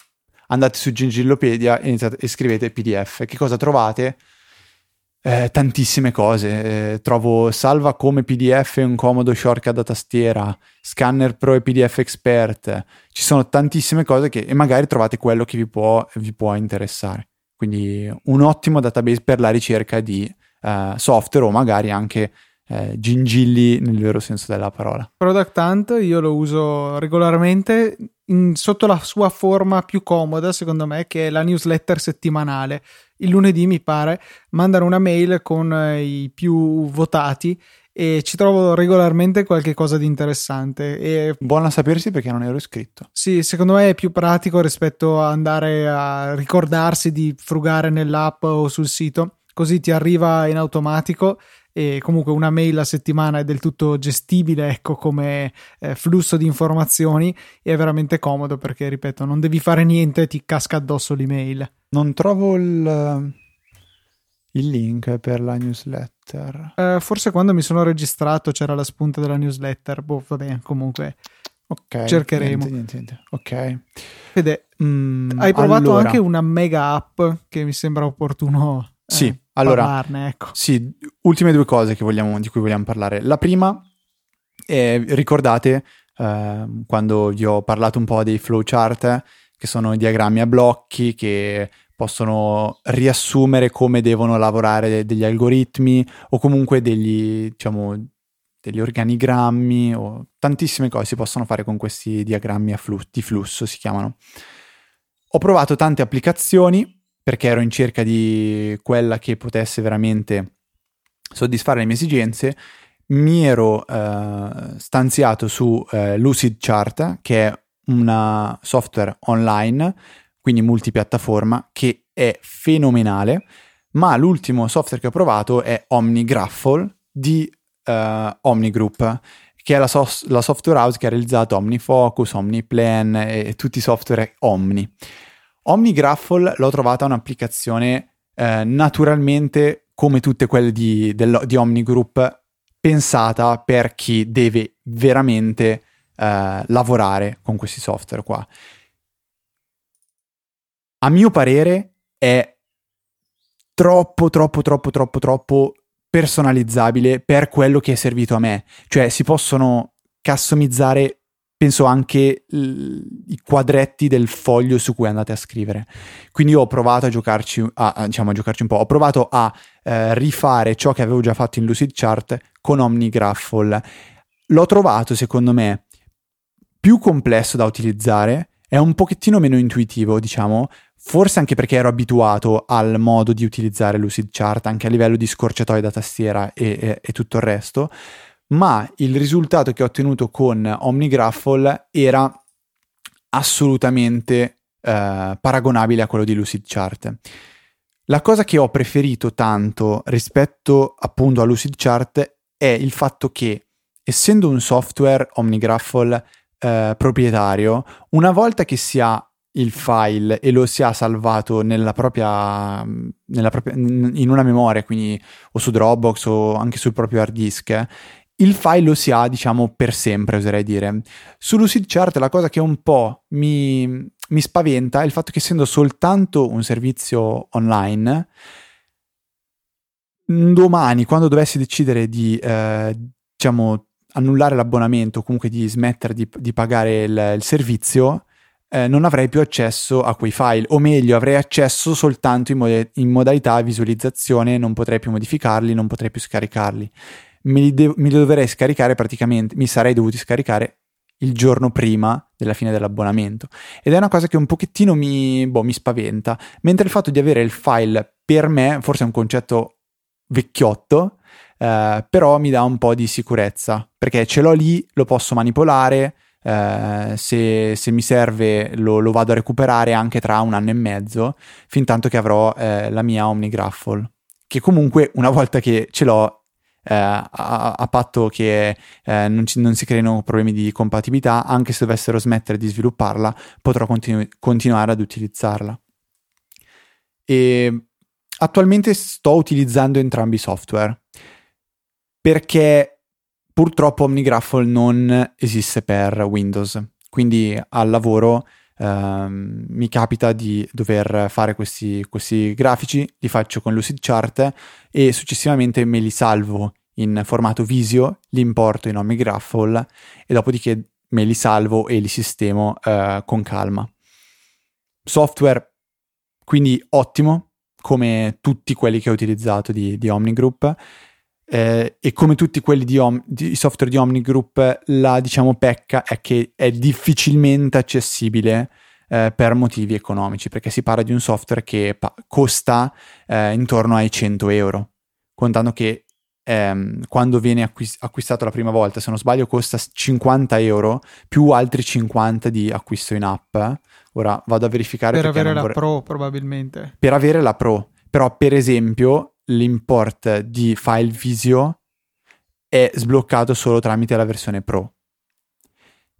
S2: andate su Gingillopedia e, iniziate, e scrivete PDF. Che cosa trovate? Eh, tantissime cose. Eh, trovo salva come PDF un comodo shortcut da tastiera, scanner pro e PDF expert. Ci sono tantissime cose che e magari trovate quello che vi può, vi può interessare. Quindi un ottimo database per la ricerca di eh, software o magari anche eh, gingilli nel vero senso della parola.
S1: Product Hunt io lo uso regolarmente in, sotto la sua forma più comoda, secondo me, che è la newsletter settimanale. il lunedì mi pare, mandano una mail con eh, i più votati e ci trovo regolarmente qualche cosa di interessante. E,
S2: Buono a sapersi perché non ero iscritto.
S1: Sì, secondo me è più pratico rispetto a andare a ricordarsi di frugare nell'app o sul sito, così ti arriva in automatico e comunque una mail a settimana è del tutto gestibile ecco come eh, flusso di informazioni. E è veramente comodo perché ripeto non devi fare niente ti casca addosso l'email.
S2: Non trovo il, il link per la newsletter.
S1: Eh, forse quando mi sono registrato c'era la spunta della newsletter. Boh vabbè comunque
S2: ok
S1: cercheremo.
S2: niente, niente, niente. ok.
S1: Fede, mm, hai provato allora. anche una mega app che mi sembra opportuno
S2: sì,
S1: eh,
S2: allora,
S1: parlarne, ecco.
S2: sì, ultime due cose vogliamo, di cui vogliamo parlare. La prima, è, ricordate eh, quando vi ho parlato un po' dei flowchart, che sono diagrammi a blocchi che possono riassumere come devono lavorare degli algoritmi o comunque degli, diciamo, degli organigrammi o tantissime cose si possono fare con questi diagrammi flusso, di flusso, si chiamano. Ho provato tante applicazioni perché ero in cerca di quella che potesse veramente soddisfare le mie esigenze, mi ero eh, stanziato su eh, Lucid Chart, che è una software online, quindi multipiattaforma, che è fenomenale, ma l'ultimo software che ho provato è OmniGraffle di eh, OmniGroup, che è la, so- la, software house che ha realizzato OmniFocus, OmniPlan e tutti i software Omni. OmniGraffle l'ho trovata un'applicazione eh, naturalmente come tutte quelle di, del, di OmniGroup pensata per chi deve veramente eh, lavorare con questi software qua. A mio parere è troppo, troppo, troppo, troppo, troppo personalizzabile per quello che è servito a me. Cioè si possono customizzare penso anche i quadretti del foglio su cui andate a scrivere. Quindi ho provato a giocarci, a, diciamo, a giocarci un po', ho provato a eh, rifare ciò che avevo già fatto in Lucid Chart con OmniGraffle. L'ho trovato, secondo me, più complesso da utilizzare, è un pochettino meno intuitivo, diciamo, forse anche perché ero abituato al modo di utilizzare Lucid Chart, anche a livello di scorciatoie da tastiera e, e, e tutto il resto ma il risultato che ho ottenuto con OmniGraffle era assolutamente eh, paragonabile a quello di Lucidchart. La cosa che ho preferito tanto rispetto appunto a Lucidchart è il fatto che, essendo un software OmniGraffle eh, proprietario, una volta che si ha il file e lo si ha salvato nella propria, nella propria, in una memoria, quindi o su Dropbox o anche sul proprio hard disk, il file lo si ha, diciamo, per sempre, oserei dire. Su Lucidchart la cosa che un po' mi, mi spaventa è il fatto che essendo soltanto un servizio online, domani, quando dovessi decidere di, eh, diciamo, annullare l'abbonamento o comunque di smettere di, di pagare il, il servizio, eh, non avrei più accesso a quei file, o meglio, avrei accesso soltanto in, mod- in modalità visualizzazione, non potrei più modificarli, non potrei più scaricarli me li, de- me li dovrei scaricare praticamente, mi sarei dovuti scaricare il giorno prima della fine dell'abbonamento. Ed è una cosa che un pochettino mi, boh, mi spaventa. Mentre il fatto di avere il file per me, forse è un concetto vecchiotto, eh, però mi dà un po' di sicurezza, perché ce l'ho lì, lo posso manipolare, eh, se, se, mi serve lo, lo, vado a recuperare anche tra un anno e mezzo, fin tanto che avrò eh, la mia OmniGraffle, che comunque una volta che ce l'ho eh, a, a, patto che eh, non, ci, non, si creino problemi di compatibilità, anche se dovessero smettere di svilupparla, potrò continu- continuare ad utilizzarla. E attualmente sto utilizzando entrambi i software perché purtroppo OmniGraffle non esiste per Windows, quindi al lavoro Um, mi capita di dover fare questi, questi, grafici, li faccio con Lucidchart e successivamente me li salvo in formato Visio, li importo in OmniGraffle e dopodiché me li salvo e li sistemo uh, con calma. Software quindi ottimo, come tutti quelli che ho utilizzato di, di OmniGroup. Eh, e come tutti quelli di, Om- di software di OmniGroup, la diciamo pecca è che è difficilmente accessibile eh, per motivi economici, perché si parla di un software che pa- costa eh, intorno ai 100 euro, contando che ehm, quando viene acquist- acquistato la prima volta, se non sbaglio, costa 50 euro più altri 50 di acquisto in app. Ora vado a verificare.
S1: Per avere la
S2: vorrei...
S1: Pro, probabilmente.
S2: Per avere la Pro. Però, per esempio, l'import di file Visio è sbloccato solo tramite la versione Pro.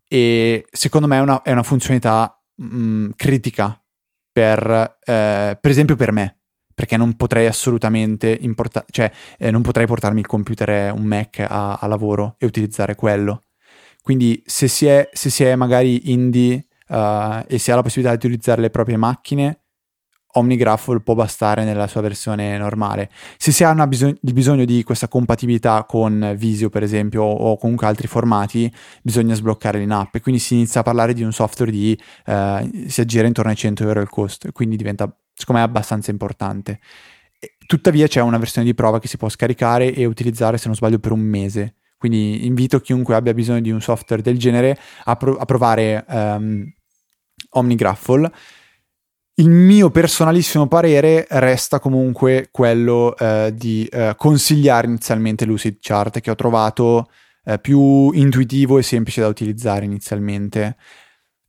S2: E secondo me è una, è una funzionalità mh, mm, critica per, eh, per esempio per me perché non potrei assolutamente importare, cioè eh, non potrei portarmi il computer, un Mac a, a, lavoro e utilizzare quello. Quindi se si è, se si è magari indie uh, e si ha la possibilità di utilizzare le proprie macchine, OmniGraffle può bastare nella sua versione normale. Se si ha bisog- il bisogno di questa compatibilità con Visio, per esempio, o comunque altri formati, bisogna sbloccare l'in-app e quindi si inizia a parlare di un software di uh, si aggira intorno ai 100 euro il costo e quindi diventa secondo me abbastanza importante. Tuttavia c'è una versione di prova che si può scaricare e utilizzare, se non sbaglio, per un mese. Quindi invito chiunque abbia bisogno di un software del genere a, pro- a provare um, OmniGraffle. Il mio personalissimo parere resta comunque quello uh, di uh, consigliare inizialmente Lucid Chart, che ho trovato uh, più intuitivo e semplice da utilizzare inizialmente.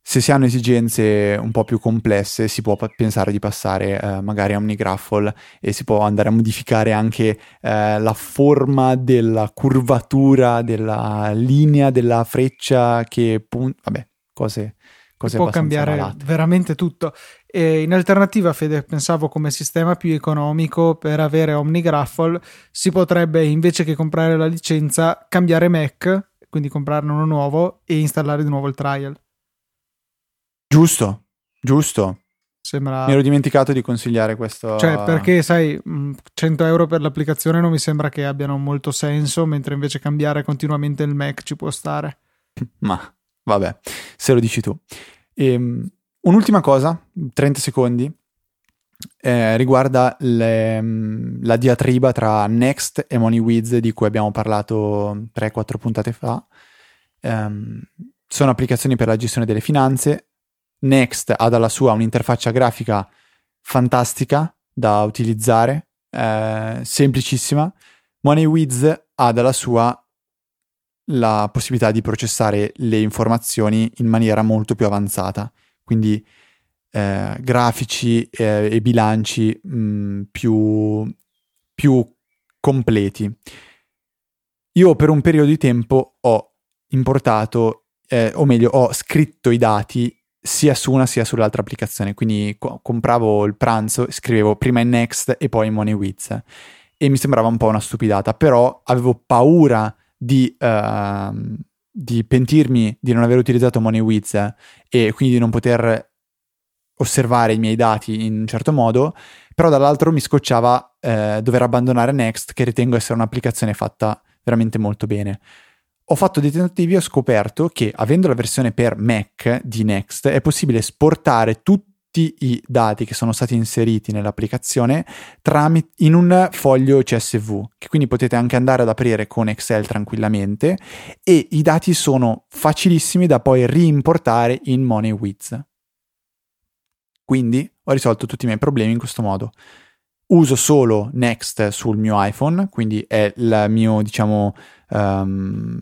S2: Se si hanno esigenze un po' più complesse si può pensare di passare eh, magari a OmniGraffle e si può andare a modificare anche eh, la forma della curvatura della linea della freccia che pun- vabbè cose, cose
S1: può cambiare
S2: malate.
S1: veramente tutto e in alternativa Fede pensavo come sistema più economico per avere OmniGraffle si potrebbe invece che comprare la licenza cambiare Mac quindi comprarne uno nuovo e installare di nuovo il trial
S2: Giusto, giusto.
S1: Sembra...
S2: Mi ero dimenticato di consigliare questo.
S1: Cioè, perché sai, 100 euro per l'applicazione non mi sembra che abbiano molto senso, mentre invece cambiare continuamente il Mac ci può stare.
S2: Ma vabbè, se lo dici tu. E, ehm, un'ultima cosa, 30 secondi, eh, riguarda le, la diatriba tra Next e MoneyWiz di cui abbiamo parlato 3-4 puntate fa. Um, sono applicazioni per la gestione delle finanze Next ha dalla sua un'interfaccia grafica fantastica da utilizzare, eh, semplicissima. MoneyWiz ha dalla sua la possibilità di processare le informazioni in maniera molto più avanzata, quindi eh, grafici eh, e bilanci mh, mm, più, più completi. Io per un periodo di tempo ho importato, eh, o meglio, ho scritto i dati sia su una sia sull'altra applicazione. Quindi co- compravo il pranzo, scrivevo prima in Next e poi in MoneyWiz. E mi sembrava un po' una stupidata, però avevo paura di, uh, di pentirmi di non aver utilizzato MoneyWiz e quindi di non poter osservare i miei dati in un certo modo, però dall'altro mi scocciava eh, dover abbandonare Next, che ritengo essere un'applicazione fatta veramente molto bene. Ho fatto dei tentativi e ho scoperto che avendo la versione per Mac di Next è possibile esportare tutti i dati che sono stati inseriti nell'applicazione tramite, in un foglio CSV che quindi potete anche andare ad aprire con Excel tranquillamente e i dati sono facilissimi da poi reimportare in MoneyWiz. Quindi ho risolto tutti i miei problemi in questo modo uso solo Next sul mio iPhone, quindi è il mio, diciamo, um,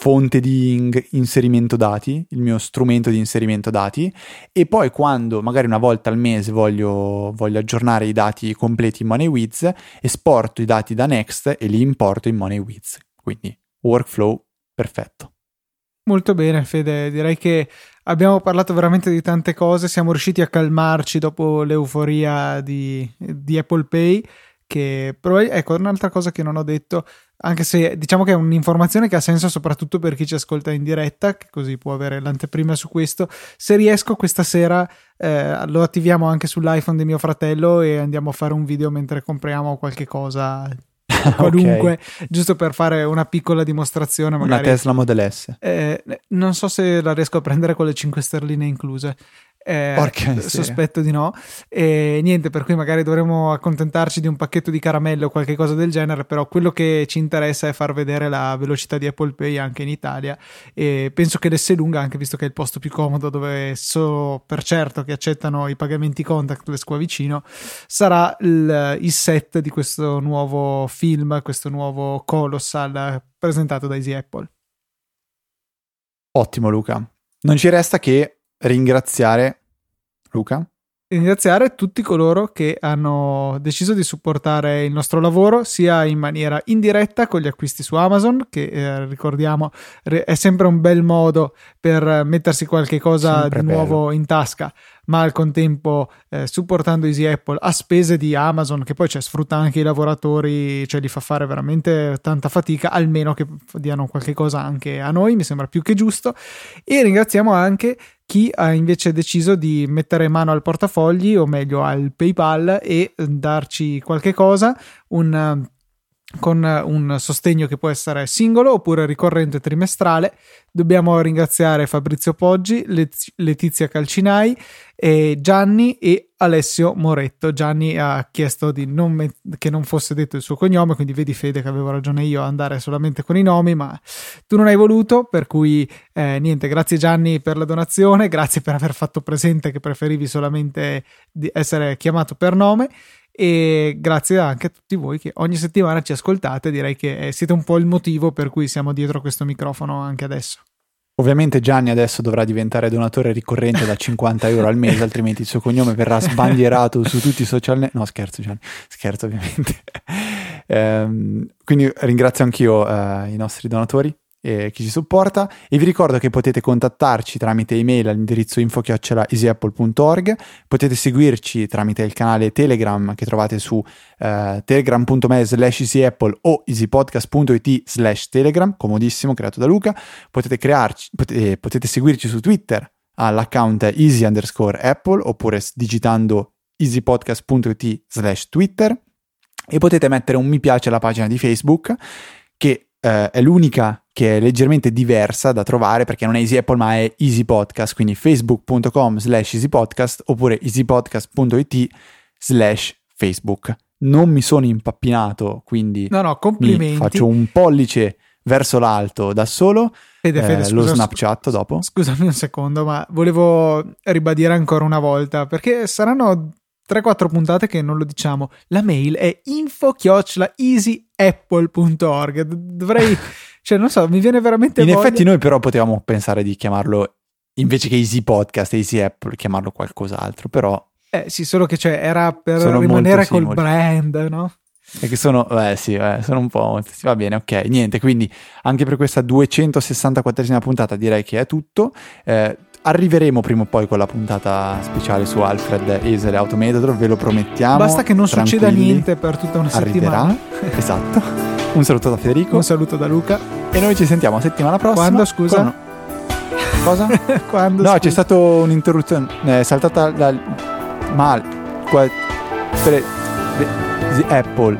S2: fonte di in- inserimento dati, il mio strumento di inserimento dati e poi quando magari una volta al mese voglio, voglio aggiornare i dati completi in MoneyWiz, esporto i dati da Next e li importo in MoneyWiz. Quindi workflow perfetto.
S1: Molto bene Fede, direi che abbiamo parlato veramente di tante cose, siamo riusciti a calmarci dopo l'euforia di, di Apple Pay che però ecco un'altra cosa che non ho detto anche se diciamo che è un'informazione che ha senso soprattutto per chi ci ascolta in diretta che così può avere l'anteprima su questo se riesco questa sera eh, lo attiviamo anche sull'iPhone di mio fratello e andiamo a fare un video mentre compriamo qualche cosa qualunque, okay. giusto per fare una piccola dimostrazione. Magari.
S2: Una Tesla Model S.
S1: Eh, non so se la riesco a prendere con le 5 sterline incluse. Eh, sospetto di no. E niente, per cui magari dovremmo accontentarci di un pacchetto di caramelle o qualche cosa del genere, però quello che ci interessa è far vedere la velocità di Apple Pay anche in Italia e penso che l'S lunga, anche visto che è il posto più comodo dove so per certo che accettano i pagamenti contactless qua vicino, sarà il, il set di questo nuovo film, questo nuovo Colossal presentato da Easy Apple.
S2: Ottimo Luca. Non ci resta che ringraziare Luca.
S1: Ringraziare tutti coloro che hanno deciso di supportare il nostro lavoro sia in maniera indiretta con gli acquisti su Amazon, che eh, ricordiamo re- è sempre un bel modo per mettersi qualche cosa
S2: Sempre
S1: di
S2: bello.
S1: nuovo in tasca, ma al contempo eh, supportando Easy Apple a spese di Amazon, che poi cioè, sfrutta anche i lavoratori, cioè li fa fare veramente tanta fatica, almeno che diano qualche cosa anche a noi, mi sembra più che giusto. E ringraziamo anche chi ha invece deciso di mettere mano al portafogli, o meglio al PayPal, e darci qualche cosa, un, con un sostegno che può essere singolo oppure ricorrente trimestrale. Dobbiamo ringraziare Fabrizio Poggi, Letizia Calcinai, e Gianni e Alessio Moretto. Gianni ha chiesto non met- che non fosse detto il suo cognome, quindi vedi Fede che avevo ragione io a andare solamente con i nomi, ma tu non hai voluto, per cui eh, niente, grazie Gianni per la donazione, grazie per aver fatto presente che preferivi solamente essere chiamato per nome e grazie anche a tutti voi che ogni settimana ci ascoltate, direi che eh, siete un po' il motivo per cui siamo dietro questo microfono anche adesso.
S2: Ovviamente Gianni adesso dovrà diventare donatore ricorrente da 50 euro al mese, altrimenti il suo cognome verrà sbandierato su tutti i social network. No, scherzo Gianni, scherzo ovviamente. Ehm, quindi ringrazio anch'io eh, i nostri donatori e chi ci supporta. E vi ricordo che potete contattarci tramite email all'indirizzo info-easyapple.org potete seguirci tramite il canale Telegram che trovate su eh, telegram.me slash easyapple o easypodcast.it slash telegram comodissimo creato da Luca. Potete crearci potete, potete seguirci su Twitter all'account easy underscore apple oppure digitando easypodcast.it slash twitter. E potete mettere un mi piace alla pagina di Facebook che eh, è l'unica che è leggermente diversa da trovare perché non è Easy Apple ma è Easy Podcast, quindi facebook.com slash easypodcast oppure easypodcast.it slash Facebook. Non mi sono impappinato, quindi
S1: No, no,
S2: faccio un pollice verso l'alto da solo,
S1: Fede, Fede,
S2: eh, lo
S1: scusa,
S2: Snapchat dopo.
S1: Scusami un secondo, ma volevo ribadire ancora una volta perché saranno 3-4 puntate che non lo diciamo. La mail è info-easyapple.org. Dovrei, cioè, non so, mi viene veramente
S2: In
S1: voglia.
S2: effetti noi però potevamo pensare di chiamarlo invece che Easy Podcast e Easy Apple, chiamarlo qualcos'altro, però
S1: Eh, sì, solo che cioè, era per
S2: Sono
S1: rimanere col
S2: simili.
S1: brand, no?
S2: è che sono, eh sì, eh, sono un po', va bene, ok, niente, quindi anche per questa 264esima puntata direi che è tutto. Eh, arriveremo prima o poi con la puntata speciale su Alfred Esel Automator, ve lo promettiamo.
S1: Basta che non succeda
S2: tranquilli.
S1: niente per tutta una
S2: Arriverà,
S1: settimana.
S2: esatto. Un saluto da Federico
S1: Un saluto da Luca.
S2: e noi ci sentiamo la settimana prossima.
S1: Quando, scusa?
S2: con- Cosa?
S1: Quando
S2: No,
S1: scusa?
S2: c'è stata un'interruzione. È saltata la. Mal. Qua, tre, de- zi- Apple.